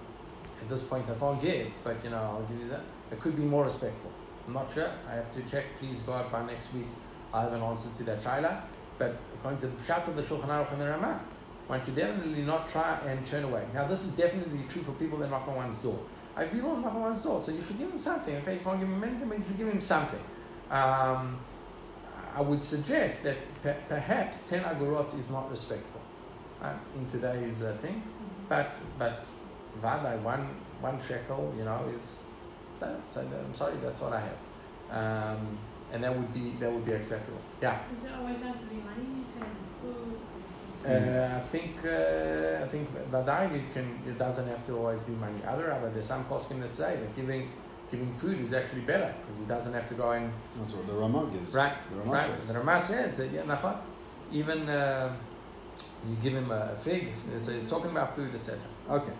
at this point I can't give, but you know, I'll give you that. It could be more respectful. I'm not sure. I have to check. Please God, by next week, I have an answer to that shaila. But according to the Pshat of the Shulchan Aruch and the Ramah, one should definitely not try and turn away. Now, this is definitely true for people that knock on one's door. I people knock on one's door, so you should give him something. Okay, you can't give him anything, but you should give him something. Um, I would suggest that perhaps 10 agorot is not respectful right, in today's uh, thing, but but Vadai, one one shekel, you know, is so, so that- I'm sorry, that's what I have, um, and that would be that would be acceptable. Yeah, Does it always have to be money? Food? uh, I think uh, I think Vadai you can it doesn't have to always be money. Other other there's some poskim that say that giving giving food is actually better because he doesn't have to go and That's what the Ramah gives. Right, The Ramah right. says. The Ramah says that yeah, nachon. even uh, you give him a fig. It's, it's talking about food, etc. Okay.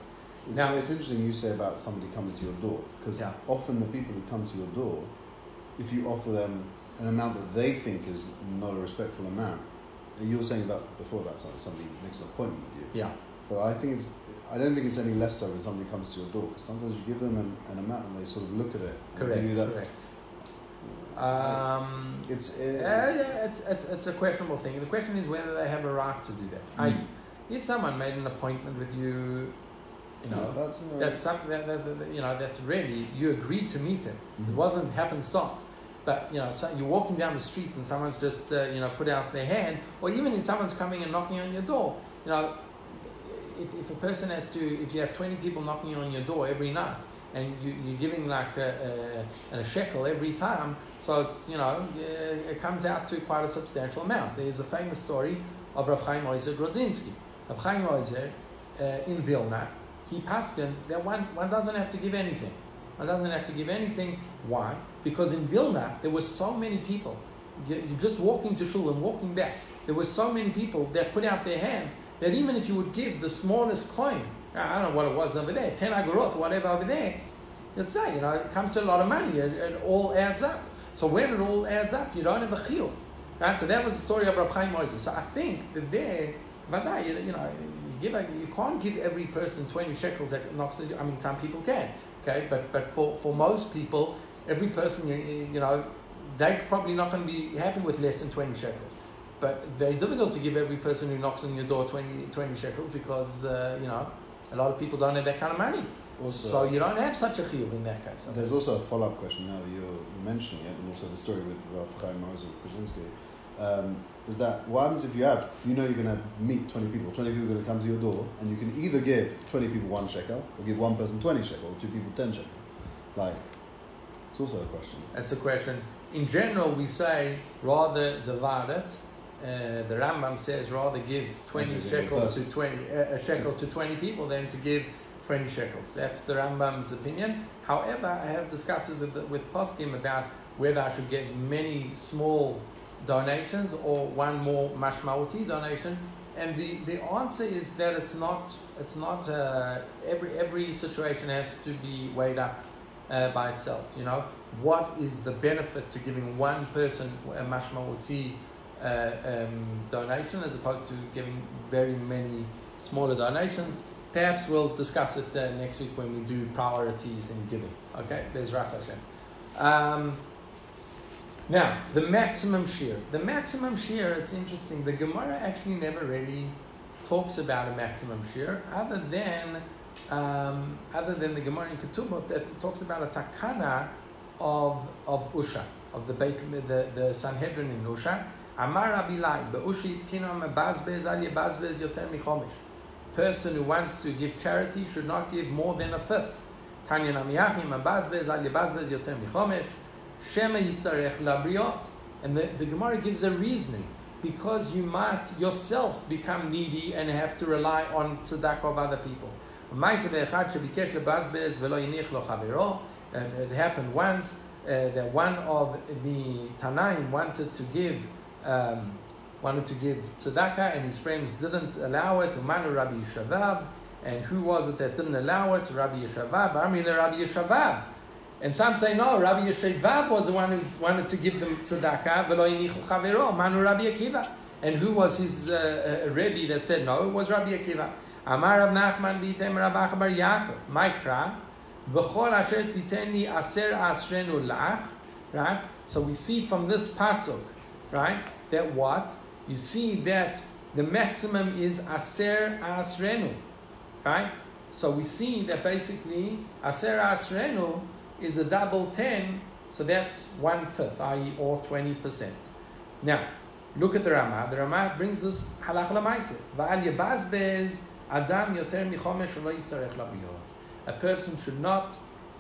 It's, Now- it's interesting you say about somebody coming to your door because Yeah. often the people who come to your door, if you offer them an amount that they think is not a respectful amount, you were saying about before about somebody, somebody makes an appointment with you, Yeah. but I think it's I don't think it's any less so when somebody comes to your door because sometimes you give them an, an amount and they sort of look at it and Correct. give you that. correct. Um, it's uh, uh, yeah, it's, it's, it's a questionable thing. The question is whether they have a right to do that. Mm. i.e., if someone made an appointment with you, you know, yeah, that's, uh, that's something that, that, that, you know that's really you agreed to meet him. It mhm. wasn't happenstance. But you know, so you're walking down the street and someone's just uh, you know put out their hand, or even if someone's coming and knocking on your door. You know, if, if a person has to, if you have 20 people knocking on your door every night, and you, you're giving like a, a, a shekel every time, so it's you know it comes out to quite a substantial amount. There's a famous story of Rav Chaim Oizer Grodzinski. Rav Chaim Oizer uh, in Vilna, he paskened that one, one doesn't have to give anything. One doesn't have to give anything. Why? Because in Vilna, there were so many people. You're just walking to shul and walking back, there were so many people that put out their hands that even if you would give the smallest coin, I don't know what it was over there, 10 agorot, whatever over there, you'd say, you know, it comes to a lot of money. It, it all adds up. So when it all adds up, you don't have a chiyuv. Right? So that was the story of Rav Chaim Oizer. So I think that there, Vadai, you, you know, you give a, you can't give every person 20 shekels that knocks it. I mean, some people can, okay? But, but for, for most people, every person, you you know, they're probably not going to be happy with less than 20 shekels. But it's very difficult to give every person who knocks on your door 20, 20 shekels because, uh, you know, a lot of people don't have that kind of money. Also- so you don't have such a chiyuv in that case. There's also a follow up question now that you're, mentioning it, and also the story with Rav Chaim Oizer Grodzinski. Um, is that what happens if you have, you know, you're going to meet 20 people, 20 people are going to come to your door, and you can either give 20 people one shekel, or give one person 20 shekel, or two people 10 shekel. Like, it's also a question. That's a question. In general, we say rather divide it. Uh, the Rambam says rather give 20 shekels to 20 uh, a shekel to 20 people than to give 20 shekels. That's the Rambam's opinion. However, I have discussions with the, with Poskim about whether I should get many small donations or one more mashmauti donation. And the, the answer is that it's not it's not uh, every every situation has to be weighed up uh, by itself. You know, what is the benefit to giving one person a mashmauti uh, um, donation as opposed to giving very many smaller donations? Perhaps we'll discuss it uh, next week when we do priorities in giving. Okay, there's Rat Hashem. Um, now, the maximum shear. The maximum shear, it's interesting. The Gemara actually never really talks about a maximum shear, other than um, other than the Gemara in Ketubot that talks about a takana of of Usha, of the the, the Sanhedrin in Usha. Amar Rabbi Ilai, be'ushi itkinu mebazbez al yebazbez yoter michomish. Person who wants to give charity should not give more than a fifth. Tanya namiyachim mebazbez al yebazbez yoter michomish. Shema Yisarech Labriot. And the, the Gemara gives a reasoning because you might yourself become needy and have to rely on tzedakah of other people. Uh, it happened once uh, that one of the Tanaim wanted to give um, wanted to give tzedakah and his friends didn't allow it. Umanu Rabbi Yeshavab. And who was it that didn't allow it? Rabbi Yeshavab. Amrile Rabbi Yeshavab. And some say no, Rabbi Yeshavab was the one who wanted to give them tzedakah. Manu Rabbi Akiva. And who was his uh, uh, Rebbe that said no? It was Rabbi Akiva. Amar Rav Nachman bitem Rav Acha bar Yaakov. Mikra. V'chol asher titeni aser asrenu lach. Right? So we see from this pasuk, right, that what? You see that the maximum is aser asrenu. Right? So we see that basically aser asrenu is a double 10, so that's one fifth, i.e., or 20%. Now, look at the Rama. The Rama brings us halach yebazbez adam yoter michomesh a person should not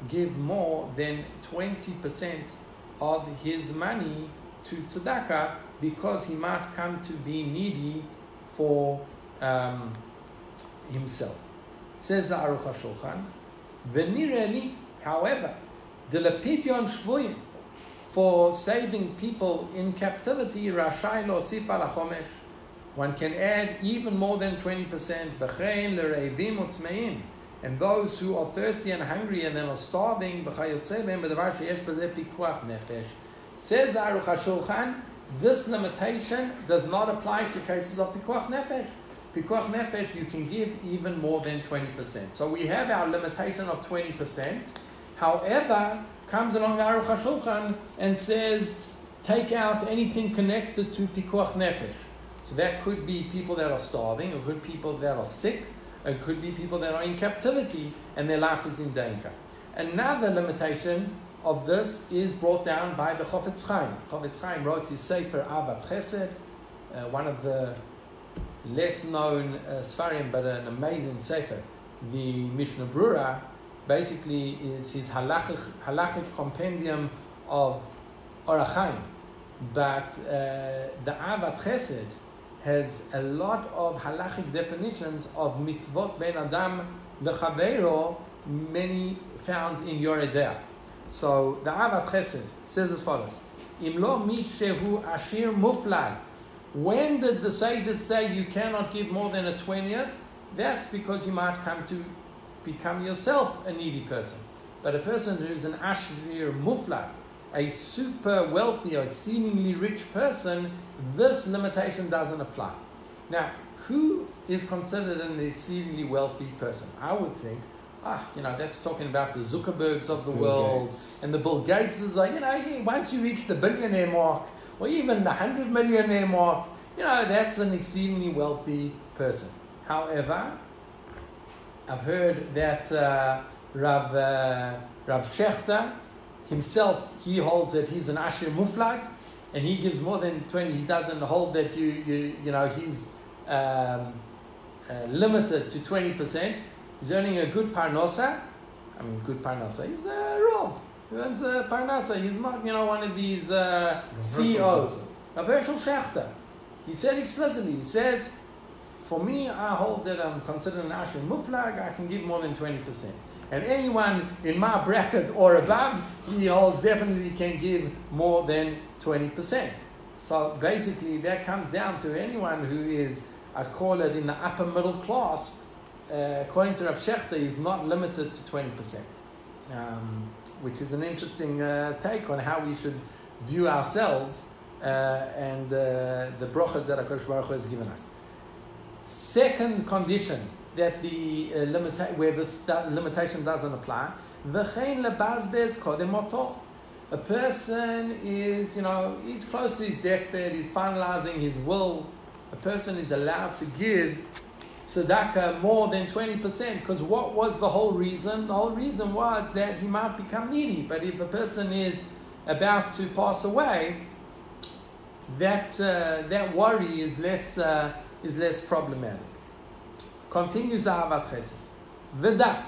give more than 20% of his money to tzedakah because he might come to be needy for um, himself. Says the Aruch HaShulchan, V'nireli, however, the lepidyon shvuyim, for saving people in captivity, rashai lo sifal chomesh, one can add even more than 20%, v'chein l'reivim utzmeim, and those who are thirsty and hungry and then are starving, says Aruch HaShulchan, this limitation does not apply to cases of pikuach nefesh. Pikuach nefesh, you can give even more than 20%. So we have our limitation of 20%. However, comes along Aruch HaShulchan and says, take out anything connected to pikuach nefesh. So that could be people that are starving, or could be people that are sick, it could be people that are in captivity and their life is in danger. Another limitation of this is brought down by the Chofetz Chaim. Chofetz Chaim wrote his Sefer Ahavat Chesed, uh, one of the less known uh, Sfarim, but an amazing Sefer. The Mishnah Brura basically is his halachic, halachic compendium of Orach Chaim. But uh, the Ahavat Chesed has a lot of halachic definitions of mitzvot ben adam lechavero, many found in Yoreh De'ah. So the Ahavat Chesed says as follows: Im lo mishehu ashir muflag. When did the sages say you cannot give more than a twentieth? That's because you might come to become yourself a needy person. But a person who is an ashir muflag, a super wealthy or exceedingly rich person, this limitation doesn't apply. Now, who is considered an exceedingly wealthy person? I would think, ah, you know, that's talking about the Zuckerbergs of the Bill world Gates. and the Bill Gates is like, you know, once you reach the billionaire mark or even the hundred millionaire mark, you know, that's an exceedingly wealthy person. However, I've heard that uh, Rav, uh, Rav Shechter himself, he holds that he's an Ashir Muflag, and he gives more than 20. He doesn't hold that you, you, you know, he's um, uh, limited to 20%. He's earning a good parnasa. I mean, good parnasa. He's a Rav. He earns a parnasa. He's not, you know, one of these uh, CEOs. Rav Hershel Schachter. He said explicitly, he says, for me, I hold that I'm considered an Ashir Muflag, I can give more than 20%. And anyone in my bracket or above, he holds definitely can give more than 20%. So basically, that comes down to anyone who is, I'd call it in the upper middle class, uh, according to Rav Shechter, is not limited to 20%, um, which is an interesting uh, take on how we should view ourselves uh, and uh, the brachas that HaKadosh Baruch Hu has given us. Second condition that the uh, limita- where this limitation doesn't apply, a person is, you know, he's close to his deathbed, he's finalizing his will. A person is allowed to give tzedakah more than 20%, because what was the whole reason? The whole reason was that he might become needy. But if a person is about to pass away, that, uh, that worry is less, uh, is less problematic. Continues Ahavat Chesed. Veda,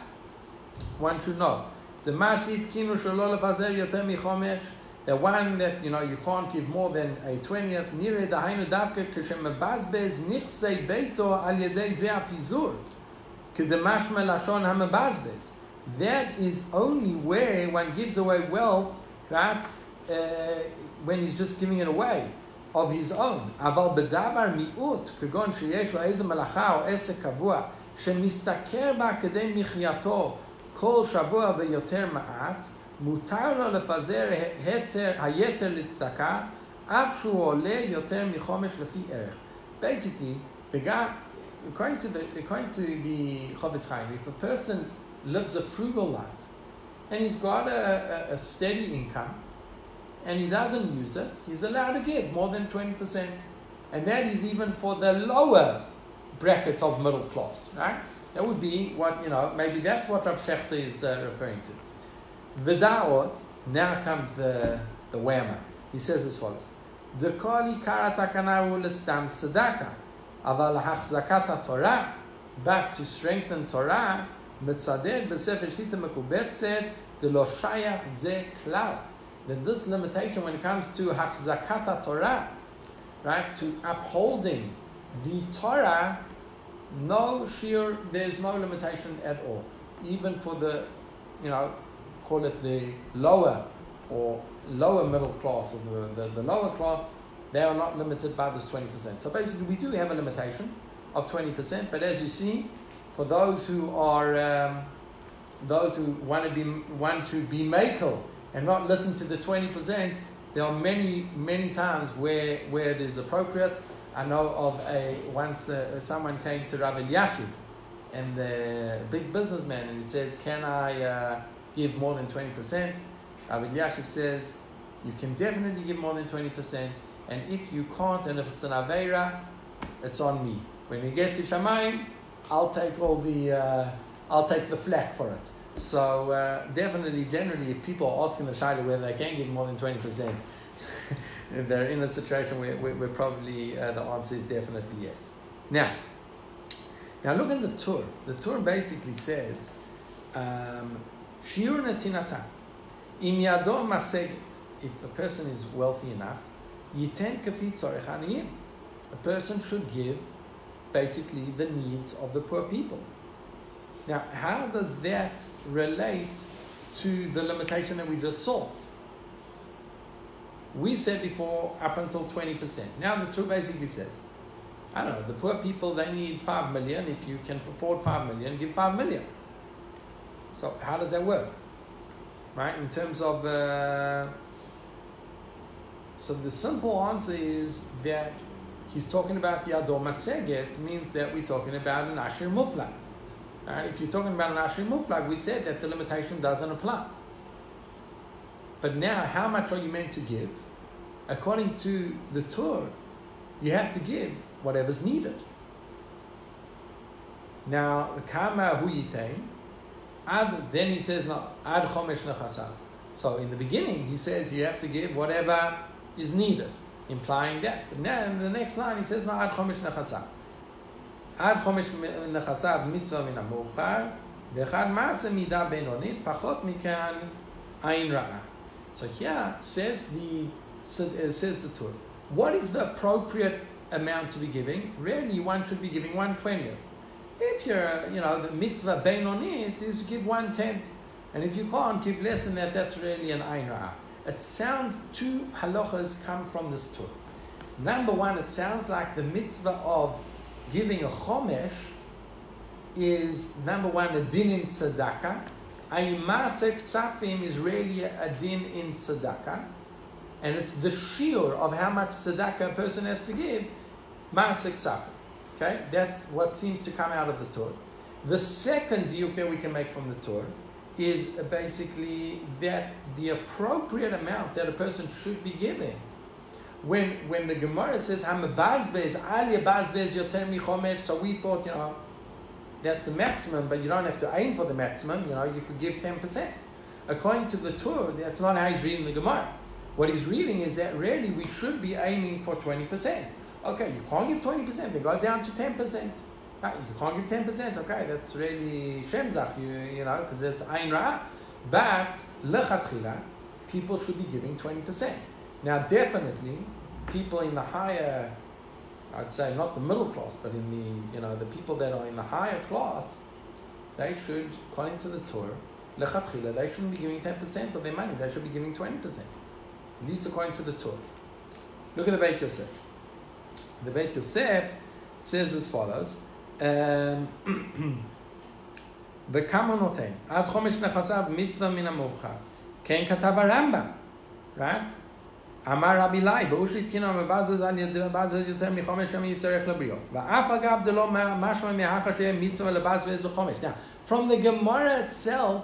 one should know, the Mashit Kinu Shalol Levazer Yoter Michomesh, The one that you know you can't give more than a twentieth. Nire dahainu davke kshemabazbez nichsei beito al yedei ze apizur. Kedemashma lashon hamabazbez. That is only where one gives away wealth, right? Uh, when he's just giving it away of his own. אבל בדבר מיעוט, כגון שיש לו איזה מלאכה או עסק קבוע, שמשתכר בה כדי מחייתו כל שבוע ויותר מעט, מותר לו לפזר היתר, היתר לצדקה, אף שהוא עולה יותר מחומש לפי ערך. Basically, the guy, according to the, according to the Chofetz Chaim, if a person lives a frugal life, and he's got a, a, a steady income, and he doesn't use it, he's allowed to give more than 20%. And that is even for the lower bracket of middle class, right? That would be what, you know, maybe that's what Rav Shechter is uh, referring to. V'da'ot, now comes the, the whammer. He says as follows. דכל עיקר התקנה הוא לסתם צדקה, אבל להחזקת התורה, but to strengthen Torah, מצדד בספר שיטה מקובצת, דלא שייך זה כלל that this limitation when it comes to Hachzakata Torah, right, to upholding the Torah, no sheer, there's no limitation at all. Even for the, you know, call it the lower or lower middle class or the, the, the lower class, they are not limited by this 20%. So basically, we do have a limitation of 20%, but as you see, for those who are, um, those who want to be, want to be makel and not listen to the 20%, there are many, many times where, where it is appropriate. I know of a once uh, someone came to Rav Yashiv, and the big businessman, and he says, "Can I uh, give more than twenty percent?" Rav Yashiv says, "You can definitely give more than twenty percent, and if you can't, and if it's an avera, it's on me. When we get to Shamayim, I'll take all the, uh, I'll take the flack for it." So uh, definitely, generally, if people are asking the shaila whether they can give more than twenty percent, they're in a situation where, where, where probably uh, the answer is definitely yes. Now, now look at the Tur. The Tur basically says, um, "Shiur netinata im yado maseget." If a person is wealthy enough, yiten kafi tzorech A person should give basically the needs of the poor people. Now, how does that relate to the limitation that we just saw? We said before up until 20%. Now the Tur basically says, I don't know, the poor people, they need 5 million. If you can afford 5 million, give 5 million. So how does that work? Right? In terms of... Uh, so the simple answer is that he's talking about Yadom Maseget means that we're talking about an Ashir Muflag. Right? If you're talking about an Ashir Muflag, we said that the limitation doesn't apply. But now, how much are you meant to give? According to the Tur, you have to give whatever's needed. Now, the kama hu yitain, Ad, then he says, no, ad chomesh nechasa. So in the beginning, he says you have to give whatever is needed, implying that. And then the next line, he says, no, ad chomesh nechasa. עד chomesh נכסיו mitzvah מן המאוחר, V'chad מעשה מידה benonit pachot מכאן עין רעה. So here says the, says the Tur, what is the appropriate amount to be giving? Really, one should be giving one twentieth. If you're, you know, the mitzvah beinonit is give one tenth, and if you can't give less than that, that's really an ayn ra'ah. It sounds two halachas come from this Tur. Number one, it sounds like the mitzvah of giving a chomesh is number one a din in tzedakah. A maser ksafim is really a din in tzedakah, and it's the shiur of how much tzedakah a person has to give. Maser ksafim. Okay, that's what seems to come out of the Tur. The second diuk that we can make from the Tur is uh, basically that the appropriate amount that a person should be giving when when the Gemara says Hamabazbez, Ali Bazbez Yoter Michomesh, so we thought, you know, that's the maximum, but you don't have to aim for the maximum, you know, you could give 10%. According to the Tur, that's not how he's reading the Gemara. What he's reading is that really we should be aiming for 20%. Okay, you can't give 20%, they go down to 10%. Right, you can't give 10%, okay, that's really Shemzach, you, you know, because it's Ain Ra. But, Lechatchila, people should be giving 20%. Now, definitely, people in the higher, I'd say not the middle class, but in the, you know, the people that are in the higher class, they should, according to the Tur, lechatchila, they shouldn't be giving 10% of their money, they should be giving 20%. At least according to the Tur. Look at the Beit Yosef The Beit Yosef says as follows, um, וכמה הוא נותן? עד חומש נכסיו מצווה מן המאוחר. כן כתב הרמב"ם, right? אמר רבי לי, ברור שהתקינו המבזבז על ידי מבזבז יותר מחומש ימים יצטרך לבריות. ואף אגב דלא משמע מהאחר שיהיה מצווה לבזבז לחומש. Now, from the Gemara itself,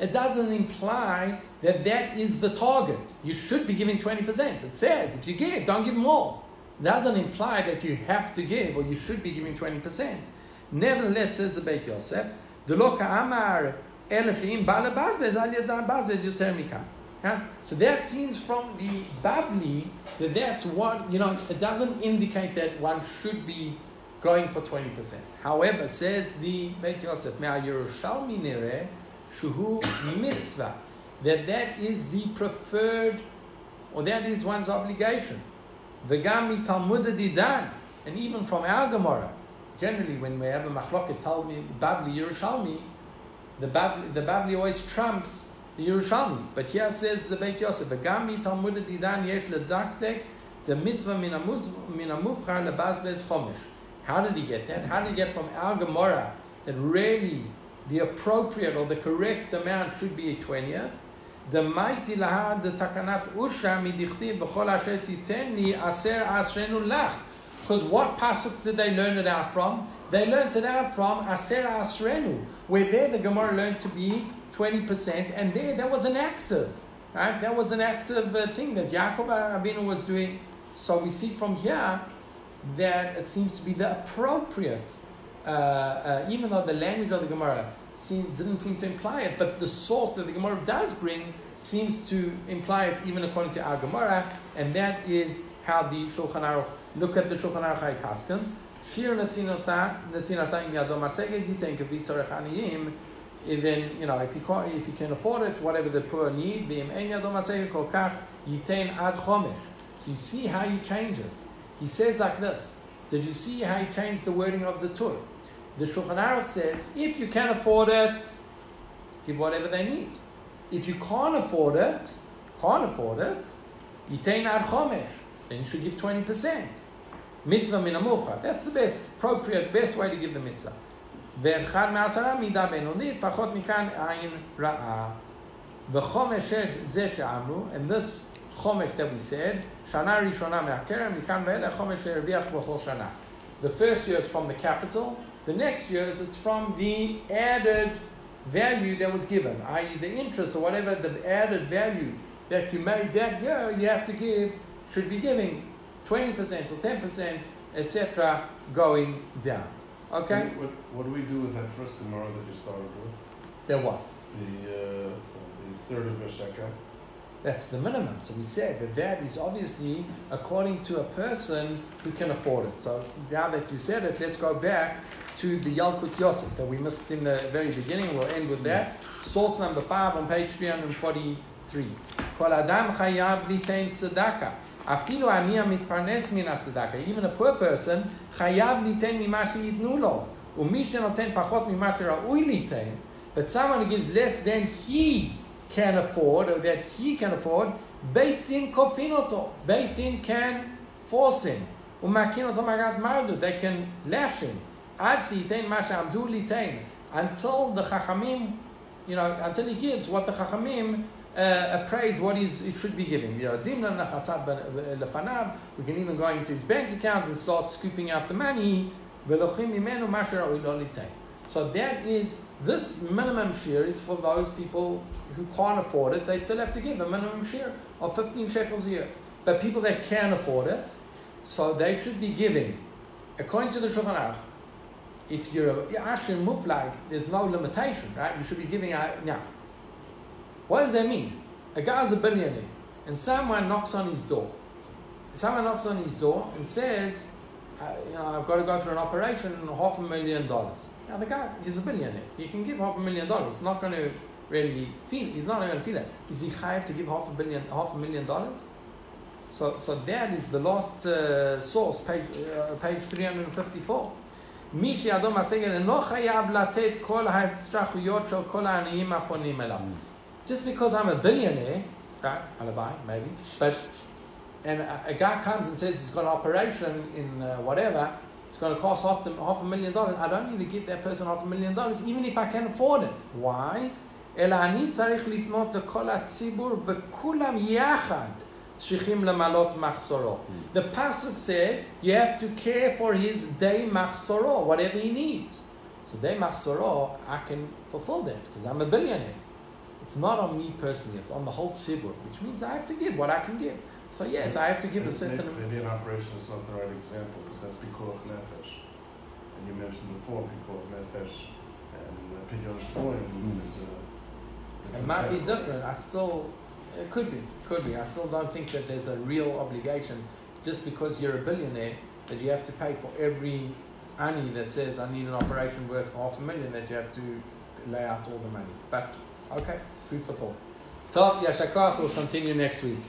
it doesn't imply that that is the target. You should be giving 20%. It says, if you give, don't give more. doesn't imply that you have to give or you should be giving 20%. Nevertheless, says the Beit Yosef, the loka amar elefim bala bazbez al yadan bazbez So that seems from the Bavli that that's what you know, it doesn't indicate that one should be going for 20%. However, says the Beit Yosef, Yerushalmi nere shuhu mitzvah, that that is the preferred, or that is one's obligation. V'gam mitalmud didan, and even from our Gemara, generally when we have a machloket Talmud, Babli, Yerushalmi, the Babli, the Babli always trumps the Yerushalmi. But here says the Beit Yosef, V'gam mitalmud didan yesh ledakdek, the mitzvah min lebazbez chomish. How did he get that? How did he get from our Gemara that really the appropriate or the correct amount should be a 20th? דמייתי לה דתקנת אורשה מדכתיב בכל אשר תיתן לי aser אשרנו לך. Because what pasuk did they learn it out from? They learned it out from Aser Asrenu, where there the Gemara learned to be 20%, and there that was an active, right? That was an active uh, thing that Yaakov Avinu was doing. So we see from here that it seems to be the appropriate uh, uh, even though the language of the Gemara seem, didn't seem to imply it, but the source that the Gemara does bring seems to imply it even according to our Gemara, and that is how the Shulchan Aruch look at the Shulchan Aruch Paskins. Shir then you know if you can, if you can afford it, whatever the poor need. So you see how he changes. He says like this. Did you see how he changed the wording of the Torah? The Shulchan Aruch says, if you can afford it, give whatever they need. If you can't afford it, can't afford it, yitain ad chomesh, then you should give twenty percent. Mitzvah min That's the best, appropriate, best way to give the mitzvah. ואחד מעשרה מידה בינונית, פחות מכאן עין רעה. בחומש זה שאמרו, and this חומש that we said, שנה ראשונה מהקרן, מכאן ואלה חומש שהרוויח בכל שנה. The first year is from the capital, the next year is it's from the added value that was given, i.e. the interest or whatever the added value that you made that year, you have to give, should be giving 20% or 10%, etc., going down. Okay? What, what do we do with that first Gemara that you started with? Then what? The, uh, the third of Vesheka? That's the minimum. So we said that that is obviously according to a person who can afford it. So now that you said it, let's go back to the Yalkut Yosef that we missed in the very beginning. We'll end with that. Source number five on page 343. Kol Adam chayav litain tzedakah. אפילו עני המתפרנס מן הצדקה, even a poor person, חייב ליתן ממה שייתנו לו. ומי שנותן פחות ממה שראוי ליתן, but someone who gives less than he can afford, or that he can afford, בית דין כופין אותו. בית דין can force him. ומכין אותו מגעת מרדו, they can lash him. Actually, Yitain Amdu Until the Chachamim, you know, until he gives what the Chachamim uh, praise what he's, it should be giving. You know, uh, we can even go into his bank account and start scooping out the money. So that is this minimum share is for those people who can't afford it. They still have to give a minimum share of 15 shekels a year. But people that can afford it, so they should be giving. According to the Shulchan Aruch, if you're a Ashir Muflag, there's no limitation, right? You should be giving out now. What does that mean? A guy's a billionaire, and someone knocks on his door. Someone knocks on his door and says, you know, I've got to go through an operation, half a million dollars. Now the guy is a billionaire. He can give half a million dollars. It's not going to really feel. He's not going to feel that. Is he chayav to give half a billion, half a million dollars? So, so that is the last uh, source, page, uh, page 354. מי שידו משגת אינו חייב לתת כל ההצטרכויות של כל העניים הפונים אליו. Just because I'm a billionaire, right, alibi, maybe, but, and a, a guy comes and says he's got an operation in uh, whatever, it's going to cost half, the, half a million dollars, I don't need to give that person half a million dollars, even if I can afford it. Why? אלא אני צריך לפנות לכל הציבור וכולם יחד Shrichim lamalot machsoro. Hmm. The pasuk said you have to care for his day machsoro, whatever he needs. So day machsoro, I can fulfill that because I'm a billionaire. It's not on me personally; it's on the whole tzibur, which means I have to give what I can give. So yes, I have to give and a certain. Maybe an operation is not the right example because that's pikuach nefesh, and you mentioned before pikuach nefesh and pidyon shmoyim is a. It might be different. I still, it could be could be. I still don't think that there's a real obligation just because you're a billionaire that you have to pay for every ani that says I need an operation worth half a million that you have to lay out all the money. But okay, food for thought. Top Yashakach will continue next week.